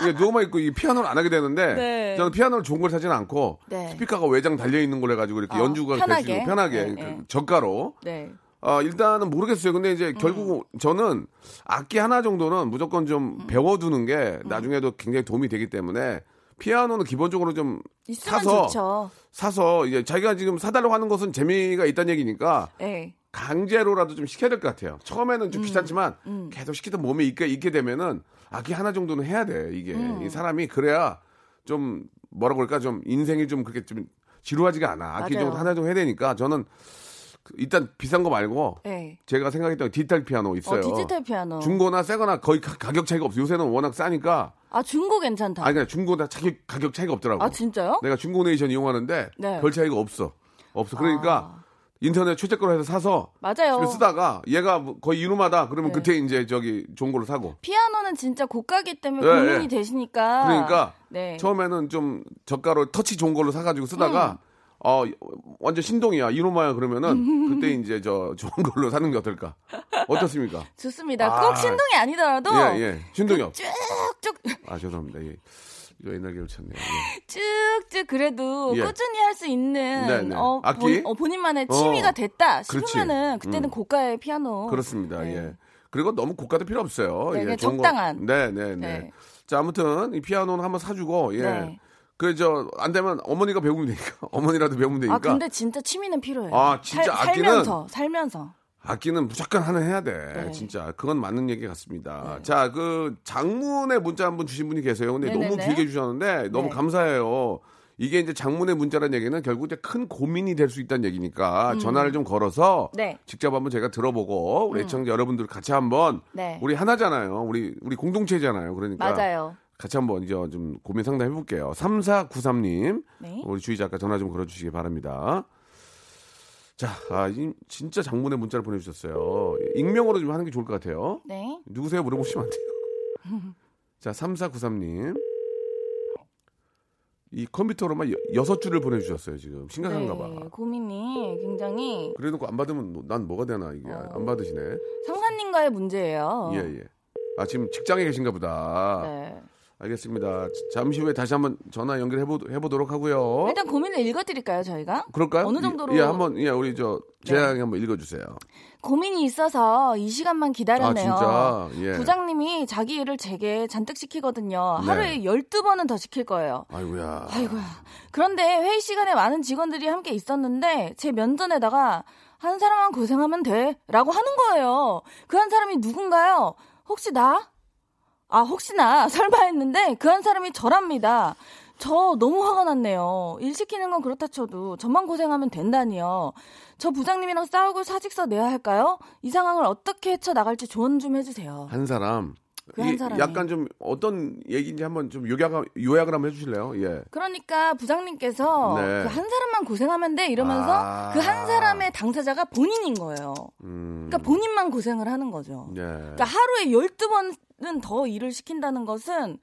Speaker 1: 이게 누워만 있고 이 피아노를 안 하게 되는데
Speaker 2: 네.
Speaker 1: 저는 피아노를 좋은 걸 사지는 않고
Speaker 2: 네.
Speaker 1: 스피커가 외장 달려 있는 걸 해가지고 이렇게
Speaker 2: 어,
Speaker 1: 연주가
Speaker 2: 편하게.
Speaker 1: 될수 있고 편하게
Speaker 2: 네,
Speaker 1: 그
Speaker 2: 네.
Speaker 1: 저가로
Speaker 2: 네.
Speaker 1: 아, 일단은 모르겠어요. 근데 이제 결국
Speaker 2: 음.
Speaker 1: 저는 악기 하나 정도는 무조건 좀 배워두는 게 나중에도 굉장히 도움이 되기 때문에 피아노는 기본적으로 좀 사서
Speaker 2: 좋죠.
Speaker 1: 사서 이제 자기가 지금 사달라고 하는 것은 재미가 있다는 얘기니까
Speaker 2: 네.
Speaker 1: 강제로라도 좀 시켜야 될 것 같아요. 처음에는
Speaker 2: 음.
Speaker 1: 좀 귀찮지만 계속 시키다 몸에 있게 있게 되면은 악기 하나 정도는 해야 돼. 이게
Speaker 2: 음.
Speaker 1: 이 사람이 그래야 좀 뭐라고 그럴까 좀 인생이 좀 그렇게 좀 지루하지가 않아. 악기
Speaker 2: 맞아요.
Speaker 1: 정도 하나 정도 해야 되니까 저는 그 일단 비싼 거 말고
Speaker 2: 네.
Speaker 1: 제가 생각했던 디지털 피아노 있어요.
Speaker 2: 어, 디지털 피아노.
Speaker 1: 중고나 새거나 거의 가, 격 차이가 없어. 요새는 워낙 싸니까.
Speaker 2: 아, 중고 괜찮다.
Speaker 1: 아니 그냥 중고나 가격, 가격 차이가 없더라고.
Speaker 2: 아, 진짜요?
Speaker 1: 내가 중고네이션 이용하는데
Speaker 2: 네.
Speaker 1: 별 차이가 없어. 없어. 그러니까
Speaker 2: 아.
Speaker 1: 인터넷 최저가로 해서 사서
Speaker 2: 맞아요.
Speaker 1: 쓰다가 얘가 뭐 거의 이루마다 그러면
Speaker 2: 네.
Speaker 1: 그때 이제 저기 좋은 걸로 사고.
Speaker 2: 피아노는 진짜 고가기 때문에
Speaker 1: 네,
Speaker 2: 고민이
Speaker 1: 네.
Speaker 2: 되시니까.
Speaker 1: 그러니까
Speaker 2: 네.
Speaker 1: 처음에는 좀 저가로 터치 좋은 걸로 사가지고
Speaker 2: 음.
Speaker 1: 쓰다가 어 완전 신동이야 이루마야 그러면은 [LAUGHS] 그때 이제 저 좋은 걸로 사는 게 어떨까? 어떻습니까? [LAUGHS]
Speaker 2: 좋습니다.
Speaker 1: 아.
Speaker 2: 꼭 신동이 아니더라도
Speaker 1: 예, 예. 신동이요.
Speaker 2: 쭉쭉
Speaker 1: 아 죄송합니다. 예. 이거 옛날 기억 쳤네요. 예. [LAUGHS]
Speaker 2: 쭉쭉 그래도
Speaker 1: 예.
Speaker 2: 꾸준히 할 수 있는
Speaker 1: 네, 네.
Speaker 2: 어,
Speaker 1: 악기?
Speaker 2: 본, 어, 본인만의
Speaker 1: 어.
Speaker 2: 취미가 됐다
Speaker 1: 그렇지.
Speaker 2: 싶으면은 그때는
Speaker 1: 음.
Speaker 2: 고가의 피아노.
Speaker 1: 그렇습니다.
Speaker 2: 네.
Speaker 1: 예. 그리고 너무 고가도 필요 없어요.
Speaker 2: 네,
Speaker 1: 예,
Speaker 2: 적당한.
Speaker 1: 네, 네, 네,
Speaker 2: 네.
Speaker 1: 자, 아무튼 이 피아노는 한번 사주고 예.
Speaker 2: 네.
Speaker 1: 그 저 안 되면 어머니가 배우면 되니까 [LAUGHS] 어머니라도 배우면 되니까.
Speaker 2: 아 근데 진짜 취미는 필요해요.
Speaker 1: 아, 진짜
Speaker 2: 살,
Speaker 1: 악기는-
Speaker 2: 살면서 살면서.
Speaker 1: 악기는 무조건 하나 해야 돼.
Speaker 2: 네.
Speaker 1: 진짜 그건 맞는 얘기 같습니다. 자, 그 장문의 문자 한 분 주신 분이 계세요. 근데 너무
Speaker 2: 네네네.
Speaker 1: 길게 주셨는데 너무
Speaker 2: 네.
Speaker 1: 감사해요. 이게 이제 장문의 문자라는 얘기는 결국 이제 큰 고민이 될 수 있다는 얘기니까
Speaker 2: 음.
Speaker 1: 전화를 좀 걸어서
Speaker 2: 네.
Speaker 1: 직접 한번 제가 들어보고 우리 애청자 여러분들 같이 한번
Speaker 2: 네.
Speaker 1: 우리 하나잖아요. 우리 우리 공동체잖아요. 그러니까
Speaker 2: 맞아요.
Speaker 1: 같이 한번 이제 좀 고민 상담해 볼게요. 3493님.
Speaker 2: 네.
Speaker 1: 우리 주희 작가 전화 좀 걸어 주시기 바랍니다. 자, 아, 이- 진짜 장문의 문자를 보내 주셨어요. 익명으로 좀 하는 게 좋을 것 같아요.
Speaker 2: 네.
Speaker 1: 누구세요? 물어보시면 안 돼요. [LAUGHS] 자, 3493님. 이 컴퓨터로만 여, 여섯 줄을 보내 주셨어요, 지금. 심각한가 봐.
Speaker 2: 네, 고민이 굉장히
Speaker 1: 그래 놓고 안 받으면 뭐- 난 뭐가 되나 이게 안 받으시네.
Speaker 2: 상사님과의 문제예요.
Speaker 1: 예, 예. 아, 지금 직장에 계신가 보다.
Speaker 2: 네.
Speaker 1: 알겠습니다. 잠시 후에 다시 한번 전화 연결해 보, 해보도록 하고요.
Speaker 2: 일단 고민을 읽어드릴까요, 저희가?
Speaker 1: 그럴까요?
Speaker 2: 어느 정도로-
Speaker 1: 예, 한번 예, 우리 저
Speaker 2: 네.
Speaker 1: 재양이 한번 읽어주세요.
Speaker 2: 고민이 있어서 이 시간만 기다렸네요.
Speaker 1: 아, 진짜? 예.
Speaker 2: 부장님이 자기 일을 제게 잔뜩 시키거든요.
Speaker 1: 네.
Speaker 2: 하루에 12번은 더 시킬 거예요.
Speaker 1: 아이고야.
Speaker 2: 아이고야. 그런데 회의 시간에 많은 직원들이 함께 있었는데 제 면전에다가 한 사람만 고생하면 돼. 라고 하는 거예요. 그 한 사람이 누군가요? 혹시 나? 아, 혹시나 설마 했는데 그 한 사람이 저랍니다. 저 너무 화가 났네요. 일 시키는 건 그렇다 쳐도 저만 고생하면 된다니요. 저 부장님이랑 싸우고 사직서 내야 할까요? 이 상황을 어떻게 헤쳐 나갈지 조언 좀 해주세요.
Speaker 1: 한 사람.
Speaker 2: 그한.
Speaker 1: 약간 좀 어떤 얘기인지 한번 좀 요약, 요약을 한번 해주실래요? 예.
Speaker 2: 그러니까 부장님께서
Speaker 1: 네.
Speaker 2: 그한 사람만 고생하면 돼 이러면서
Speaker 1: 아.
Speaker 2: 그한 사람의 당사자가 본인인 거예요.
Speaker 1: 음.
Speaker 2: 그러니까 본인만 고생을 하는 거죠.
Speaker 1: 예.
Speaker 2: 그러니까 하루에 12번은 더 일을 시킨다는 것은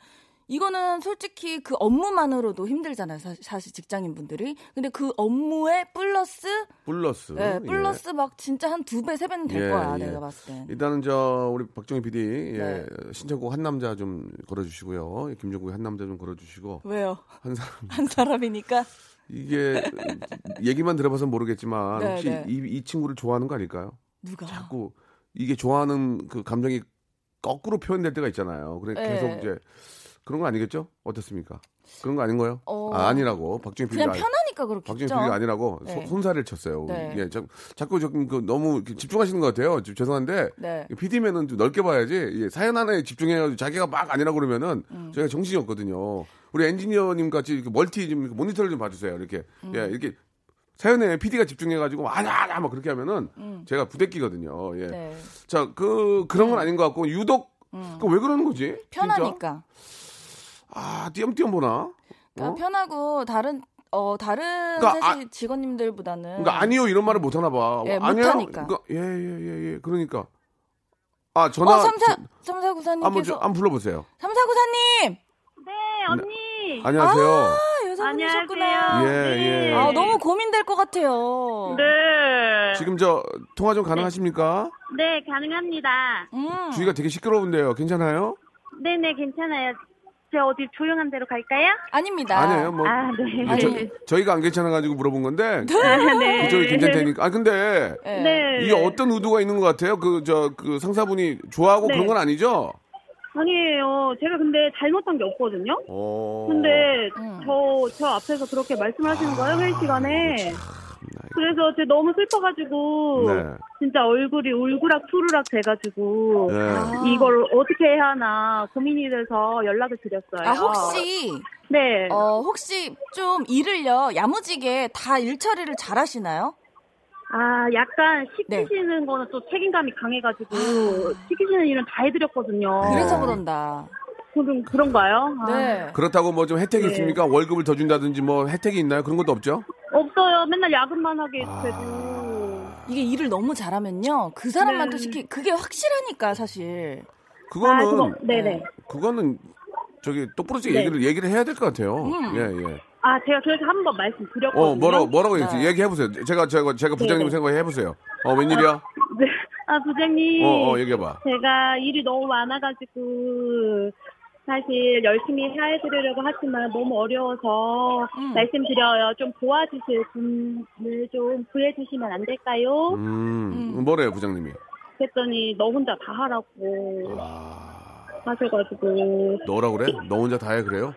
Speaker 2: 이거는 솔직히 그 업무만으로도 힘들잖아요. 사, 사실 직장인 분들이. 근데 그 업무에 플러스
Speaker 1: 플러스.
Speaker 2: 예,
Speaker 1: 예.
Speaker 2: 플러스 막 진짜 한 두 배, 세 배는 될
Speaker 1: 예,
Speaker 2: 거야.
Speaker 1: 예.
Speaker 2: 내가 봤을 땐.
Speaker 1: 일단은 저 우리 박정희 PD 예,
Speaker 2: 네.
Speaker 1: 신청곡 한 남자 좀 걸어 주시고요. 김종국의 한 남자 좀 걸어 주시고
Speaker 2: 왜요?
Speaker 1: 한 사람
Speaker 2: 한 사람이니까.
Speaker 1: 이게 얘기만 들어봐서 모르겠지만
Speaker 2: 네,
Speaker 1: 혹시
Speaker 2: 네.
Speaker 1: 이, 이 친구를 좋아하는 거 아닐까요?
Speaker 2: 누가?
Speaker 1: 자꾸 이게 좋아하는 그 감정이 거꾸로 표현될 때가 있잖아요. 그래
Speaker 2: 네.
Speaker 1: 계속 이제 그런 거 아니겠죠? 어떻습니까? 그런 거 아닌 거예요?
Speaker 2: 어.
Speaker 1: 아, 아니라고 박정희 PD가
Speaker 2: 그냥 편하니까
Speaker 1: 박정희
Speaker 2: 그렇겠죠.
Speaker 1: PD가 아니라고
Speaker 2: 네.
Speaker 1: 소- 손살을 쳤어요.
Speaker 2: 네.
Speaker 1: 예, 자, 자꾸 조금 그 너무 집중하시는 것 같아요. 좀 죄송한데
Speaker 2: 네.
Speaker 1: PD면은 좀 넓게 봐야지. 예, 사연 하나에 집중해가지고 자기가 막 아니라고 그러면은
Speaker 2: 음.
Speaker 1: 저희가 정신이 없거든요. 우리 엔지니어님 같이 이렇게 멀티 좀 모니터를 좀 봐주세요. 이렇게
Speaker 2: 음.
Speaker 1: 예, 이렇게 사연에 PD가 집중해가지고 아냐 아냐 막 그렇게 하면은 제가 부대끼거든요. 예.
Speaker 2: 음. 네.
Speaker 1: 자, 그 그런 건 아닌 것 같고 유독 그왜 그러는 거지? 진짜?
Speaker 2: 음. 편하니까.
Speaker 1: 아, 띄엄띄엄 보나?
Speaker 2: 그러니까
Speaker 1: 어?
Speaker 2: 편하고 다른 어 다른
Speaker 1: 그러니까
Speaker 2: 사실 직원님들보다는
Speaker 1: 그러니까 아니요 이런 말을 못 하나 봐.
Speaker 2: 예,
Speaker 1: 아니요.
Speaker 2: 못하니까.
Speaker 1: 그러니까 예예예 예, 그러니까 아 전화
Speaker 2: 어 삼사
Speaker 1: 저-
Speaker 2: 삼사구사님께서
Speaker 1: 한번 좀 한번 불러보세요.
Speaker 2: 삼사구사님
Speaker 4: 네, 언니.
Speaker 1: 안녕하세요.
Speaker 2: 아 여자분이셨구나.
Speaker 1: 예 예.
Speaker 2: 아 너무 고민될 것 같아요.
Speaker 4: 네.
Speaker 1: 지금 저 통화 좀 가능하십니까?
Speaker 4: 네, 가능합니다.
Speaker 2: 음.
Speaker 1: 주위가 되게 시끄러운데요. 괜찮아요?
Speaker 4: 네네, 괜찮아요. 제가 어디 조용한 데로 갈까요?
Speaker 2: 아닙니다.
Speaker 1: 아니에요. 뭐
Speaker 4: 아, 네.
Speaker 2: 아니,
Speaker 1: 저, 저희가 안 괜찮아가지고 물어본 건데
Speaker 4: 아, [LAUGHS] 네.
Speaker 1: 그쪽이 괜찮다니까. 아 근데
Speaker 2: 예.
Speaker 4: 네.
Speaker 1: 이게 어떤 의도가 있는 것 같아요? 그 저그 상사분이 좋아하고
Speaker 4: 네.
Speaker 1: 그런 건 아니죠?
Speaker 4: 아니에요. 제가 근데 잘못한 게 없거든요.
Speaker 1: 어.
Speaker 4: 근데
Speaker 2: 음.
Speaker 4: 저, 저 앞에서 그렇게 말씀하시는 거예요, 회의 시간에.
Speaker 1: 나
Speaker 4: 그래서 제가 너무 슬퍼가지고,
Speaker 1: 네.
Speaker 4: 진짜 얼굴이 울그락 투르락 돼가지고,
Speaker 1: 네.
Speaker 2: 아.
Speaker 4: 이걸 어떻게 해야 하나 고민이 돼서 연락을 드렸어요.
Speaker 2: 아 혹시
Speaker 4: 네.
Speaker 2: 어 혹시 좀 일을요 야무지게 다 일 처리를 잘 하시나요?
Speaker 4: 아, 약간
Speaker 2: 네.
Speaker 4: 시키시는 거는 또 책임감이 강해가지고, 시키시는 일은 다 해드렸거든요.
Speaker 2: 그래서 그런다.
Speaker 4: 그럼, 그런가요? 아,
Speaker 2: 네.
Speaker 1: 그렇다고 뭐 좀 혜택이
Speaker 4: 네.
Speaker 1: 있습니까? 월급을 더 준다든지 뭐 혜택이 있나요? 그런 것도 없죠?
Speaker 4: 없어요. 맨날 야근만 하게
Speaker 1: 아.
Speaker 4: 되고.
Speaker 2: 이게 일을 너무 잘하면요 그 사람만
Speaker 4: 네.
Speaker 2: 또 시키 그게 확실하니까 사실.
Speaker 1: 그거는
Speaker 4: 아, 그거, 네네.
Speaker 1: 그거는 저기 똑부러지게
Speaker 4: 네.
Speaker 1: 얘기를 얘기를 해야 될 것 같아요.
Speaker 2: 음.
Speaker 1: 예 예.
Speaker 4: 아, 제가 그래서 한 번 말씀드렸거든요.
Speaker 1: 어 뭐라고 뭐라고
Speaker 2: 네.
Speaker 1: 얘기 얘기해 보세요. 제가 제가 제가 부장님
Speaker 4: 네네.
Speaker 1: 생각해 보세요. 어 웬일이야?
Speaker 4: 네. 아, 부장님.
Speaker 1: 어 어 얘기해 봐.
Speaker 4: 제가 일이 너무 많아가지고, 사실 열심히 해드리려고 하지만 너무 어려워서
Speaker 2: 음.
Speaker 4: 말씀드려요. 좀 도와주실 분을 좀 구해주시면 안 될까요?
Speaker 1: 음,
Speaker 2: 음.
Speaker 1: 뭐래요 부장님이?
Speaker 4: 그랬더니 너 혼자 다 하라고
Speaker 1: 아
Speaker 4: 하셔가지고
Speaker 1: 너라 그래? 너 혼자 다 해 그래요?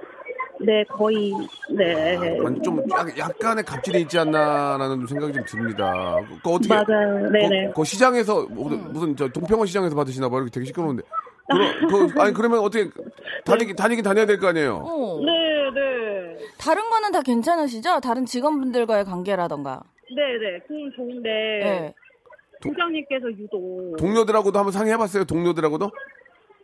Speaker 4: 네 거의 네
Speaker 1: 아니, 좀 약, 약간의 갑질이 있지 않나라는 생각이 좀 듭니다. 그 어떻게?
Speaker 4: 맞아요 네네
Speaker 1: 그, 그 시장에서 뭐,
Speaker 2: 음.
Speaker 1: 무슨 저 동평원 시장에서 받으시나 봐 이렇게 되게 시끄러운데. 그러, [LAUGHS] 그, 아니 그러면 어떻게 다니긴 다니긴 다녀야 될 거 아니에요?
Speaker 2: 어.
Speaker 4: 네 네
Speaker 2: 다른 거는 다 괜찮으시죠? 다른 직원분들과의 관계라던가.
Speaker 4: 네 네 그건 좋은데
Speaker 2: 네.
Speaker 4: 부장님께서 유독
Speaker 1: 동료들하고도 한번 상의해봤어요. 동료들하고도?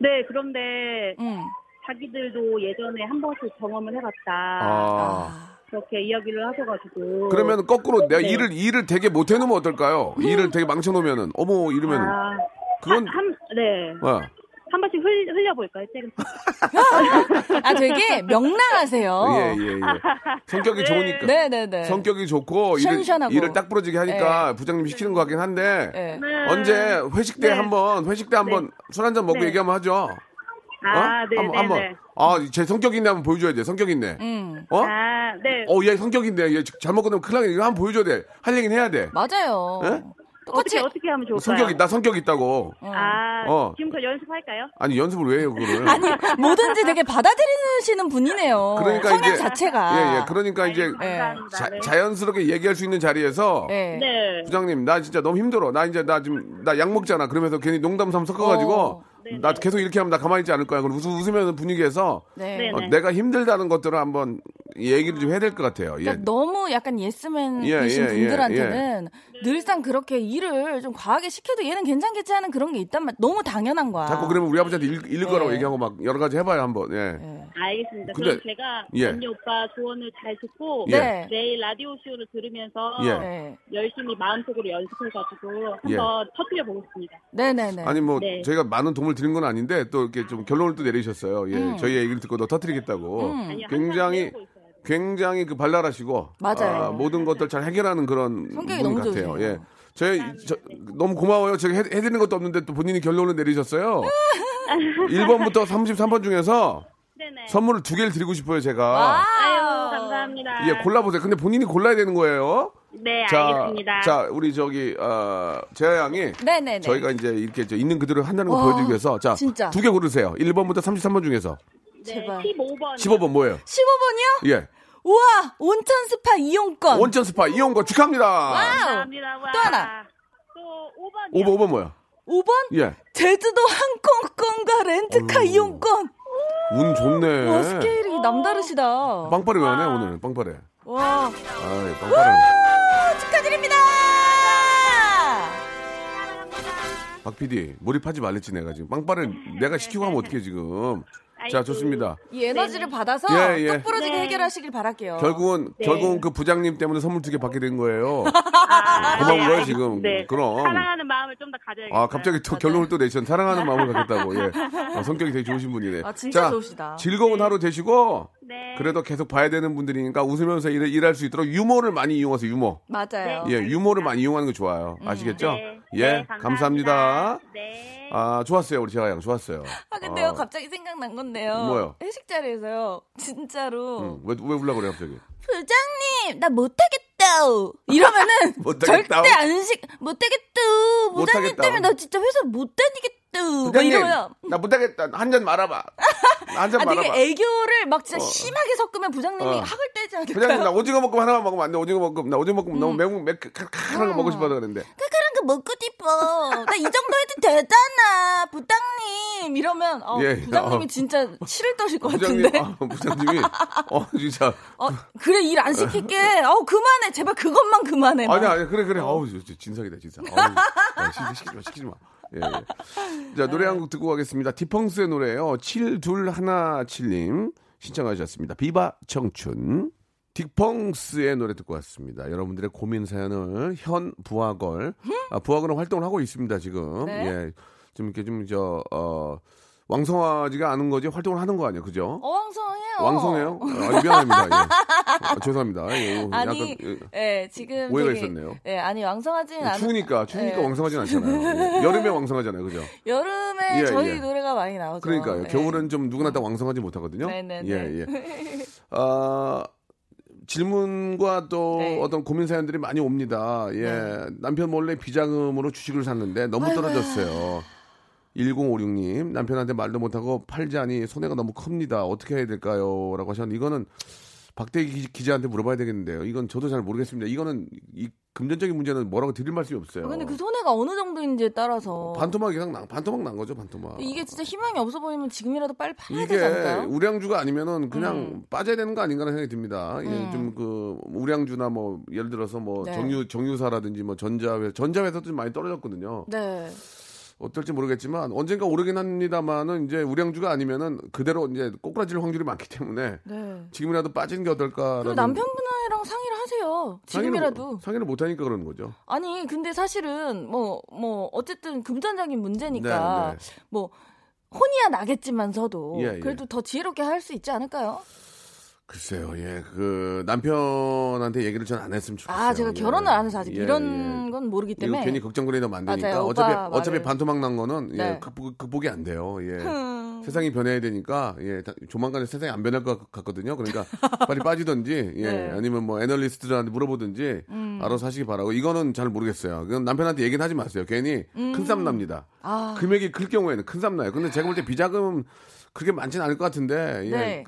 Speaker 4: 네 그런데
Speaker 2: 음.
Speaker 4: 자기들도 예전에 한 번씩 경험을 해봤다
Speaker 1: 아.
Speaker 2: 아.
Speaker 4: 그렇게 이야기를 하셔가지고
Speaker 1: 그러면 거꾸로 내가
Speaker 4: 네.
Speaker 1: 일을 일을 되게 못 해놓으면 어떨까요? 일을 되게 망쳐놓으면은 어머 이러면은
Speaker 4: 아,
Speaker 1: 그건
Speaker 4: 한네
Speaker 1: 어.
Speaker 4: 한 번씩 흘, 흘려볼까요? 쟤는 [LAUGHS]
Speaker 2: 아, 되게 명랑하세요.
Speaker 1: 예, 예, 예. 성격이 좋으니까.
Speaker 2: 네 네 네.
Speaker 1: 성격이 좋고 일을,
Speaker 2: 시원시원하고.
Speaker 1: 일을 딱 부러지게 하니까 부장님 시키는 것 같긴 한데
Speaker 2: 네.
Speaker 4: 네.
Speaker 1: 언제 회식 때
Speaker 4: 네.
Speaker 1: 한번 회식 때 한 번 술 한잔 먹고
Speaker 4: 네.
Speaker 1: 얘기하면 하죠.
Speaker 4: 아,
Speaker 1: 어?
Speaker 4: 네,
Speaker 1: 한번
Speaker 4: 네,
Speaker 1: 한번
Speaker 4: 네.
Speaker 1: 아, 제 성격 있네 한번 보여줘야 돼. 성격 있네.
Speaker 2: 음.
Speaker 1: 어?
Speaker 4: 아, 네.
Speaker 1: 어, 얘 성격 있네. 얘 잘못 끝나면 큰일 나게 이거 한번 보여줘야 돼. 할 얘기는 해야 돼.
Speaker 2: 맞아요.
Speaker 1: 예?
Speaker 2: 똑같이
Speaker 4: 어떻게 어떻게 하면 좋을까요?
Speaker 1: 성격 있다. 성격 있다고.
Speaker 2: 어.
Speaker 4: 아,
Speaker 1: 어.
Speaker 4: 지금부터 연습할까요?
Speaker 1: 아니 연습을 왜 해요 그거를?
Speaker 2: 아니 뭐든지 되게 받아들이시는 분이네요.
Speaker 1: 그러니까
Speaker 2: 성향
Speaker 1: 이제-
Speaker 2: 자체가.
Speaker 1: 예, 예. 그러니까 이제
Speaker 2: 예.
Speaker 4: 감사합니다.
Speaker 1: 자,
Speaker 4: 네.
Speaker 1: 자연스럽게 얘기할 수 있는 자리에서
Speaker 2: 예.
Speaker 4: 네.
Speaker 1: 부장님 나 진짜 너무 힘들어. 나 이제 나 지금 나 약 먹잖아. 그러면서 괜히 농담 삼 섞어가지고
Speaker 2: 어.
Speaker 4: 네네.
Speaker 1: 나 계속 이렇게 하면 나 가만히 있지 않을 거야. 그럼 웃, 웃으 면 분위기에서
Speaker 2: 네.
Speaker 4: 네.
Speaker 1: 어, 내가 힘들다는 것들을 한번 얘기를 좀 해야 될 것 같아요. 예.
Speaker 2: 그러니까 너무 약간 예스맨이신
Speaker 1: 예, 예, 예,
Speaker 2: 분들한테는 늘상 그렇게 일을 좀 과하게 시켜도 얘는 괜찮겠지 하는 그런 게 있단 말. 너무 당연한 거야.
Speaker 1: 자꾸 그러면 우리 아버지한테 일, 읽을 거라고
Speaker 2: 네.
Speaker 1: 얘기하고 막 여러 가지 해봐요 한번. 예.
Speaker 2: 예.
Speaker 4: 알겠습니다.
Speaker 1: 근데-
Speaker 4: 그럼 제가
Speaker 1: 예.
Speaker 4: 언니 오빠 조언을 잘 듣고
Speaker 1: 예.
Speaker 2: 네.
Speaker 4: 내일 라디오 쇼를 들으면서
Speaker 1: 예.
Speaker 2: 네.
Speaker 4: 열심히 마음속으로 연습해가지고
Speaker 1: 예.
Speaker 4: 한번 터뜨려 보겠습니다.
Speaker 2: 네네네.
Speaker 1: 아니 뭐
Speaker 4: 네.
Speaker 1: 저희가 많은 도움을 드린 건 아닌데 또 이렇게 좀 결론을 또 내리셨어요. 예.
Speaker 2: 음.
Speaker 1: 저희 얘기를 듣고 너 터뜨리겠다고.
Speaker 2: 음.
Speaker 4: 아니요,
Speaker 1: 굉장히. 굉장히 그 발랄하시고
Speaker 2: 맞아요.
Speaker 1: 아, 모든 것들 잘 해결하는 그런
Speaker 2: 성격이
Speaker 1: 분
Speaker 2: 너무
Speaker 1: 같아요.
Speaker 2: 좋으세요.
Speaker 1: 예. 저희 저, 너무 고마워요. 제가 해, 해드리는 것도 없는데 또 본인이 결론을 내리셨어요. [LAUGHS] 1번부터 33번 중에서
Speaker 4: 네네.
Speaker 1: 선물을 두 개를 드리고 싶어요, 제가.
Speaker 4: 아유 감사합니다.
Speaker 1: 예, 골라보세요. 근데 본인이 골라야 되는 거예요.
Speaker 4: 네
Speaker 1: 자,
Speaker 4: 알겠습니다.
Speaker 1: 자, 우리 저기 어, 재하 양이
Speaker 2: 네네네.
Speaker 1: 저희가 이제 이렇게 저 있는 그대로 한다는 거
Speaker 2: 와,
Speaker 1: 보여드리기 위해서 자,
Speaker 2: 진짜.
Speaker 1: 두 개 고르세요. 1번부터 33번 중에서
Speaker 4: 네,
Speaker 2: 제발.
Speaker 4: 15번.
Speaker 1: 15번 뭐예요?
Speaker 2: 15번이요?
Speaker 1: 예.
Speaker 2: 우와 온천 스파 이용권.
Speaker 1: 온천 스파 이용권 축하합니다.
Speaker 2: 와우. 또 하나.
Speaker 4: 또 5번.
Speaker 1: 5번 5번 뭐야?
Speaker 2: 5번
Speaker 1: 예.
Speaker 2: 제주도 항공권과 렌트카
Speaker 1: 어휴.
Speaker 2: 이용권.
Speaker 1: 운 좋네.
Speaker 2: 와 스케일이 남다르시다.
Speaker 1: 빵빠레 왜 안 해, 오늘? 빵빠레.
Speaker 2: 와
Speaker 1: 아이, 빵빠레.
Speaker 2: 아, 축하드립니다.
Speaker 1: 박 PD, 몰입하지 말랬지, 내가 지금. 빵빠레 내가 시키고 하면 어떡해, 지금. 자, 좋습니다.
Speaker 2: 이 에너지를 받아서
Speaker 1: 예, 예.
Speaker 2: 똑 부러지게
Speaker 4: 네.
Speaker 2: 해결하시길 바랄게요.
Speaker 1: 결국은
Speaker 4: 네.
Speaker 1: 결국은 그 부장님 때문에 선물 두 개 받게 된 거예요. [LAUGHS]
Speaker 4: 아,
Speaker 1: 고마운
Speaker 4: 네,
Speaker 1: 거예요, 지금.
Speaker 4: 네.
Speaker 1: 그럼.
Speaker 4: 사랑하는 마음을 좀 더 가져야겠어요.
Speaker 1: 아, 갑자기 또 결론을 또 내셨. 사랑하는 마음을 [LAUGHS] 갖겠다고. 예. 어, 성격이 되게 좋으신 분이네.
Speaker 2: 아, 진짜
Speaker 1: 자,
Speaker 2: 좋으시다.
Speaker 1: 즐거운 하루 되시고
Speaker 4: 네.
Speaker 1: 그래도 계속 봐야 되는 분들이니까 웃으면서 일, 일할 수 있도록 유머를 많이 이용하세요. 유머.
Speaker 2: 맞아요.
Speaker 1: 예, 유머를 많이 이용하는 거 좋아요. 아시겠죠?
Speaker 4: 네.
Speaker 1: 예,
Speaker 4: 네,
Speaker 1: 감사합니다.
Speaker 4: 네.
Speaker 1: 아, 좋았어요. 우리 재하 양 좋았어요.
Speaker 2: 아 근데요
Speaker 1: 어,
Speaker 2: 갑자기 생각난 건데요.
Speaker 1: 뭐요?
Speaker 2: 회식 자리에서요. 진짜로
Speaker 1: 응, 왜, 왜 울라 그래, 갑자기?
Speaker 2: 부장님 나 못하겠다 이러면은 [LAUGHS]
Speaker 1: 못하겠다.
Speaker 2: 절대 안식 못하겠다 부장님
Speaker 1: 못하겠다.
Speaker 2: 때문에 나 진짜 회사 못 다니겠다 뭐
Speaker 1: 부장님,
Speaker 2: 이러면
Speaker 1: 나 못하겠다. 한 잔 말아봐.
Speaker 2: 한잔아 되게
Speaker 1: 말아봐.
Speaker 2: 애교를 막 진짜 심하게 섞으면 부장님이
Speaker 1: 어.
Speaker 2: 학을 떼지 않을까요?
Speaker 1: 부장님, 나 오징어 볶음 하나만 먹으면 안 돼. 오징어 볶음. 나 오징어 볶음
Speaker 2: 음.
Speaker 1: 너무 매운, 매, 칼칼한 거 먹고 싶어서 그랬는데.
Speaker 2: 칼칼한 거 먹고 싶어. 나 이 정도 해도 되잖아, 부장님. 이러면 어,
Speaker 1: 예,
Speaker 2: 부장님이
Speaker 1: 어.
Speaker 2: 진짜 치를 떠실 것
Speaker 1: 부장님,
Speaker 2: 같은데.
Speaker 1: 아, 부장님이, 어, 진짜.
Speaker 2: 어, 그래 일 안 시킬게. 어 그만해. 제발 그것만 그만해. 막.
Speaker 1: 아니, 아니, 그래, 그래. 저 진상이다, 진상. 어우, 야, 시키지 마, 시키지 마. 예, 예. 자, 노래 한 곡 듣고 가겠습니다. 디펑스의 노래예요 7217님 신청하셨습니다. 비바 청춘. 딕펑스의 노래 듣고 왔습니다. 여러분들의 고민 사연을 현 부하걸, 아, 부하걸은 활동을 하고 있습니다, 지금.
Speaker 2: 네.
Speaker 1: 예. 좀 이렇게 좀, 저, 어, 왕성하지가 않은 거지 활동을 하는 거 아니에요, 그죠?
Speaker 2: 어 왕성해요.
Speaker 1: 왕성해요? 아, 미안합니다. 예. [LAUGHS] 아, 죄송합니다. 예,
Speaker 2: 아니,
Speaker 1: 약간,
Speaker 2: 예, 지금
Speaker 1: 오해가
Speaker 2: 되게,
Speaker 1: 있었네요.
Speaker 2: 예, 아니 왕성하지는 않.
Speaker 1: 추우니까 추우니까
Speaker 2: 예.
Speaker 1: 왕성하진 않잖아요. 예. 여름에 왕성하잖아요, 그죠?
Speaker 2: 여름에
Speaker 1: 예,
Speaker 2: 저희
Speaker 1: 예.
Speaker 2: 노래가 많이 나오죠.
Speaker 1: 그러니까요.
Speaker 2: 예.
Speaker 1: 겨울은 좀 누구나 다 왕성하지 못하거든요.
Speaker 2: 네네네.
Speaker 1: 예, 예. [LAUGHS] 아, 질문과 또
Speaker 2: 네.
Speaker 1: 어떤 고민 사연들이 많이 옵니다. 예.
Speaker 2: 네.
Speaker 1: 남편 몰래 비자금으로 주식을 샀는데 너무. 떨어졌어요. 1056님, 남편한테 말도 못하고 팔자니 손해가 너무 큽니다. 어떻게 해야 될까요? 라고 하셨는데, 이거는 박대기 기- 기자한테 물어봐야 되겠는데요. 이건 저도 잘 모르겠습니다. 이거는 이 금전적인 문제는 뭐라고 드릴 말씀이 없어요.
Speaker 2: 근데 그 손해가 어느 정도인지에 따라서
Speaker 1: 반토막 이상 나, 반토막 난 거죠, 반토막.
Speaker 2: 이게 진짜 희망이 없어 보이면 지금이라도 빨리 팔아야 되지
Speaker 1: 이게
Speaker 2: 않을까요?
Speaker 1: 우량주가 아니면은 그냥
Speaker 2: 음.
Speaker 1: 빠져야 되는 거 아닌가라는 생각이 듭니다.
Speaker 2: 음.
Speaker 1: 좀그 우량주나 뭐 예를 들어서 뭐
Speaker 2: 네.
Speaker 1: 정유 정유사라든지 뭐 전자회 전자회사도 좀 많이 떨어졌거든요.
Speaker 2: 네.
Speaker 1: 어떨지 모르겠지만 언젠가 오르긴 합니다만은 이제 우량주가 아니면은 그대로 이제 꼬꾸라질 확률이 많기 때문에
Speaker 2: 네.
Speaker 1: 지금이라도 빠지는 게 어떨까라는
Speaker 2: 남편분이랑 상의를 하세요. 지금이라도.
Speaker 1: 상의를 못 하니까 그러는 거죠.
Speaker 2: 아니 근데 사실은 뭐뭐 어쨌든 금전적인 문제니까
Speaker 1: 네, 네.
Speaker 2: 뭐 혼이야 나겠지만서도
Speaker 1: 예, 예.
Speaker 2: 그래도 더 지혜롭게 할 수 있지 않을까요?
Speaker 1: 글쎄요, 예, 그 남편한테 얘기를 전 안 했으면 좋겠어요.
Speaker 2: 아 제가
Speaker 1: 예.
Speaker 2: 결혼을 안 해서 아직
Speaker 1: 예,
Speaker 2: 이런
Speaker 1: 예.
Speaker 2: 건 모르기 때문에
Speaker 1: 괜히 걱정거리면 안 되니까
Speaker 2: 맞아요.
Speaker 1: 어차피
Speaker 2: 오빠
Speaker 1: 어차피
Speaker 2: 말을.
Speaker 1: 반토막 난 거는 예,
Speaker 2: 네.
Speaker 1: 극복, 극복이 안 돼요. 예.
Speaker 2: 음.
Speaker 1: 세상이 변해야 되니까 예, 다- 조만간에 세상이 안 변할 것 같거든요. 그러니까 [LAUGHS] 빨리 빠지든지 예,
Speaker 2: 네. 음.
Speaker 1: 아니면 뭐 애널리스트들한테 물어보든지 알아서 하시기 바라고 이거는 잘 모르겠어요. 그건 남편한테 얘기는 하지 마세요. 괜히 큰쌈 납니다.
Speaker 2: 음. 아.
Speaker 1: 금액이 클 경우에는 큰쌈 나요. 근데 제가 볼 때 비자금 그렇게 많지는 않을 것 같은데 예,
Speaker 2: 네.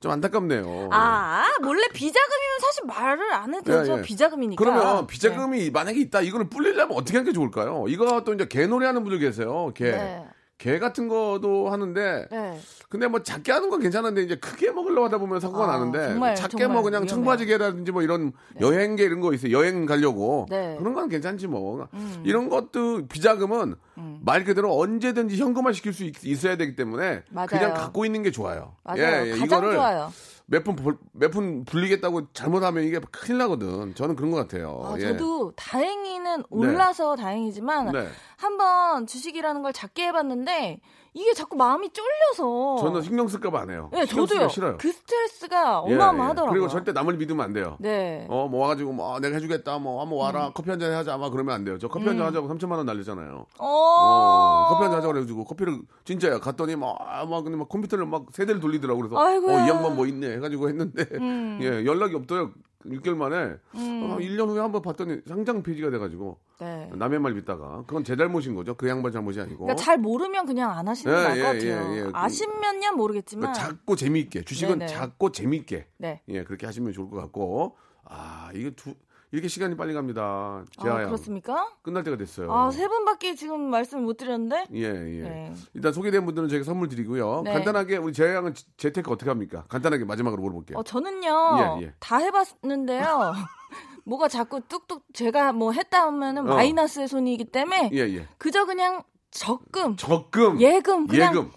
Speaker 1: 좀 안타깝네요.
Speaker 2: 아 몰래 비자금이면 사실 말을 안 해도 되죠.
Speaker 1: 예, 예.
Speaker 2: 비자금이니까.
Speaker 1: 그러면 비자금이 만약에 있다 이거는 불리려면 어떻게 하는 게 좋을까요? 이거 또 이제 개 놀이하는 분들 계세요. 개.
Speaker 2: 네.
Speaker 1: 개 같은 거도 하는데
Speaker 2: 네.
Speaker 1: 근데 뭐 작게 하는 건 괜찮은데 이제 크게 먹으려고 하다 보면 사고가
Speaker 2: 아,
Speaker 1: 나는데
Speaker 2: 정말,
Speaker 1: 작게
Speaker 2: 정말
Speaker 1: 뭐 그냥
Speaker 2: 위험해요.
Speaker 1: 청바지개라든지 뭐 이런 여행계 이런 거 있어요. 여행 가려고
Speaker 2: 네.
Speaker 1: 그런 건 괜찮지 뭐
Speaker 2: 음.
Speaker 1: 이런 것도 비자금은 말 그대로 언제든지 현금화 시킬 수 있, 어야 되기 때문에
Speaker 2: 맞아요.
Speaker 1: 그냥 갖고 있는 게 좋아요.
Speaker 2: 맞아요.
Speaker 1: 예, 예, 이거를
Speaker 2: 좋아요.
Speaker 1: 몇푼 몇 푼 불리겠다고 잘못하면 이게 큰일 나거든. 저는 그런 것 같아요.
Speaker 2: 아,
Speaker 1: 예.
Speaker 2: 저도 다행히는 올라서 다행이지만
Speaker 1: 네.
Speaker 2: 한번 주식이라는 걸 작게 해봤는데 이게 자꾸 마음이 쫄려서
Speaker 1: 저는 신경 쓸까봐 안 해요.
Speaker 2: 네, 저도요.
Speaker 1: 싫어요.
Speaker 2: 그 스트레스가
Speaker 1: 예,
Speaker 2: 어마어마하더라고요.
Speaker 1: 예. 그리고 절대 남을 믿으면 안 돼요.
Speaker 2: 네.
Speaker 1: 어, 뭐 와가지고, 뭐, 아, 내가 해주겠다, 뭐, 한번 와라,
Speaker 2: 음.
Speaker 1: 커피 한 잔 하자, 막 그러면 안 돼요. 저 커피 한잔 하자고 3천만 원 날리잖아요.
Speaker 2: 어.
Speaker 1: 어, 커피 한 잔 하자고 그래가지고, 커피를, 진짜야. 갔더니, 막, 아, 막, 근데 막 컴퓨터를 막 세대를 돌리더라고. 그래서,
Speaker 2: 아이고야.
Speaker 1: 어, 이 양반 뭐 있네. 해가지고 했는데,
Speaker 2: 음. [LAUGHS]
Speaker 1: 예, 연락이 없더요. 6개월 만에. 어, 1년 후에 한번 봤더니 상장 폐지가 돼가지고,
Speaker 2: 네.
Speaker 1: 남의 말 믿다가. 그건 제 잘못인 거죠. 그 양반 잘못이 아니고.
Speaker 2: 그러니까 잘 모르면 그냥 안 하시는 게
Speaker 1: 예,
Speaker 2: 나을 것
Speaker 1: 예,
Speaker 2: 같아요.
Speaker 1: 예, 예.
Speaker 2: 아시면야 모르겠지만.
Speaker 1: 그러니까 작고 재미있게. 주식은
Speaker 2: 네네.
Speaker 1: 작고 재미있게.
Speaker 2: 네.
Speaker 1: 예, 그렇게 하시면 좋을 것 같고. 아, 이게 두, 이렇게 시간이 빨리 갑니다.
Speaker 2: 아,
Speaker 1: 재하양.
Speaker 2: 그렇습니까?
Speaker 1: 끝날 때가 됐어요.
Speaker 2: 아, 세 분밖에 지금 말씀을 못 드렸는데?
Speaker 1: 예, 예.
Speaker 2: 네.
Speaker 1: 일단 소개된 분들은 저희가 선물 드리고요.
Speaker 2: 네.
Speaker 1: 간단하게 우리 재양은 재테크 어떻게 합니까? 간단하게 마지막으로 물어볼게요.
Speaker 2: 어, 저는요,
Speaker 1: 예, 예.
Speaker 2: 다 해봤는데요. [LAUGHS] 뭐가 자꾸 뚝뚝 제가 뭐 했다 하면은
Speaker 1: 어.
Speaker 2: 마이너스의 손이기 때문에
Speaker 1: 예, 예.
Speaker 2: 그저 그냥 적금,
Speaker 1: 적금.
Speaker 2: 예금, 그냥
Speaker 1: 예금.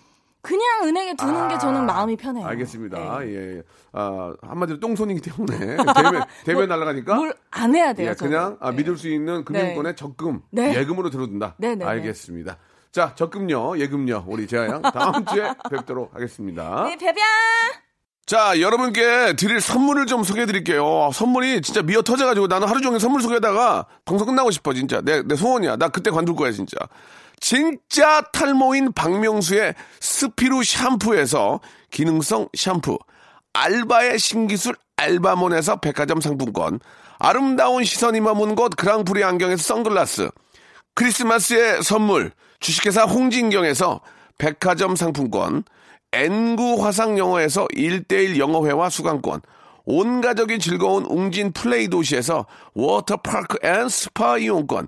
Speaker 2: 그냥 은행에 두는 게 저는 마음이 편해요.
Speaker 1: 알겠습니다.
Speaker 2: 네.
Speaker 1: 예, 예. 아, 한마디로 똥손이기 때문에 대면 [LAUGHS] 대면 날아가니까
Speaker 2: 뭘 안 해야 돼요.
Speaker 1: 예. 그냥 아,
Speaker 2: 네.
Speaker 1: 믿을 수 있는 금융권의 적금
Speaker 2: 네.
Speaker 1: 예금으로 들어둔다.
Speaker 2: 네, 네, 네.
Speaker 1: 알겠습니다. 자, 적금요, 예금요, 우리 재하양 다음 주에 [LAUGHS] 뵙도록 하겠습니다.
Speaker 2: 네, 벼벼.
Speaker 1: 자, 여러분께 드릴 선물을 좀 소개해 드릴게요. 선물이 진짜 미어 터져가지고 나는 하루 종일 선물 소개하다가 방송 끝나고 싶어, 진짜. 내, 내 소원이야. 나 그때 관둘 거야, 진짜. 진짜 탈모인 박명수의 스피루 샴푸에서 기능성 샴푸. 알바의 신기술 알바몬에서 백화점 상품권. 아름다운 시선이 머문 곳 그랑프리 안경에서 선글라스. 크리스마스의 선물 주식회사 홍진경에서 백화점 상품권 엔구 화상영어에서 1대1 영어회화 수강권 온 가족이 즐거운 웅진 플레이 도시에서 워터파크 and 스파 이용권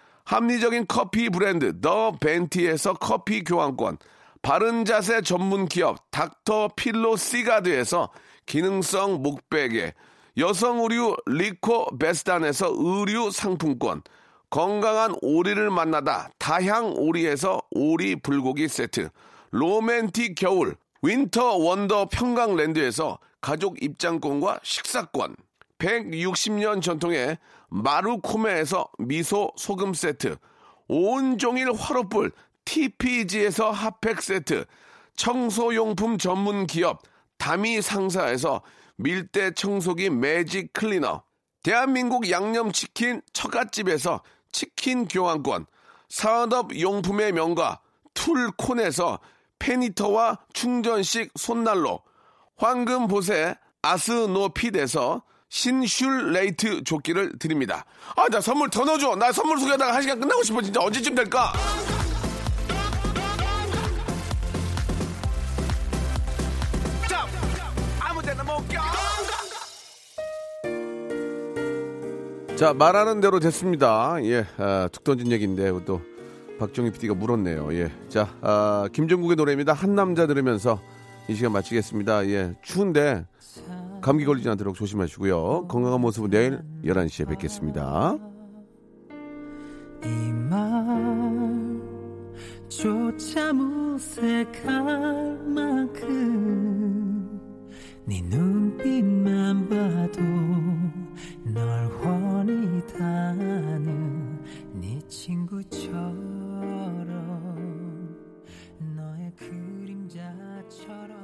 Speaker 1: 합리적인 커피 브랜드 더 벤티에서 커피 교환권, 바른 자세 전문 기업 닥터 필로 시가드에서 기능성 목베개, 여성 의류 리코 베스단에서 의류 상품권, 건강한 오리를 만나다 다향 오리에서 오리 불고기 세트, 로맨틱 겨울 윈터 원더 평강랜드에서 가족 입장권과 식사권, 160년 전통의 마루코메에서 미소 소금 세트, 온종일 화로불 TPG에서 핫팩 세트, 청소용품 전문 기업 다미 상사에서 밀대 청소기 매직 클리너, 대한민국 양념치킨 처갓집에서 치킨 교환권, 산업용품의 명가 툴콘에서 페니터와 충전식 손난로, 황금보세 아스노핏에서 신슐레이트 조끼를 드립니다. 아, 나 선물 더 넣어줘. 나 선물 소개하다가 한 시간 끝나고 싶어. 진짜 언제쯤 될까? 자, 말하는 대로 됐습니다. 예, 아, 툭 던진 얘기인데 또 박정희 PD가 물었네요. 예, 자, 아, 김정국의 노래입니다. 한 남자 들으면서 이 시간 마치겠습니다. 예, 추운데 감기 걸리지 않도록 조심하시고요. 건강한 모습은 내일 11시에 뵙겠습니다.
Speaker 5: 이말조차 무색할 만큼 네 눈빛만 봐도 널 원이다는 네 친구처럼 너의 그림자처럼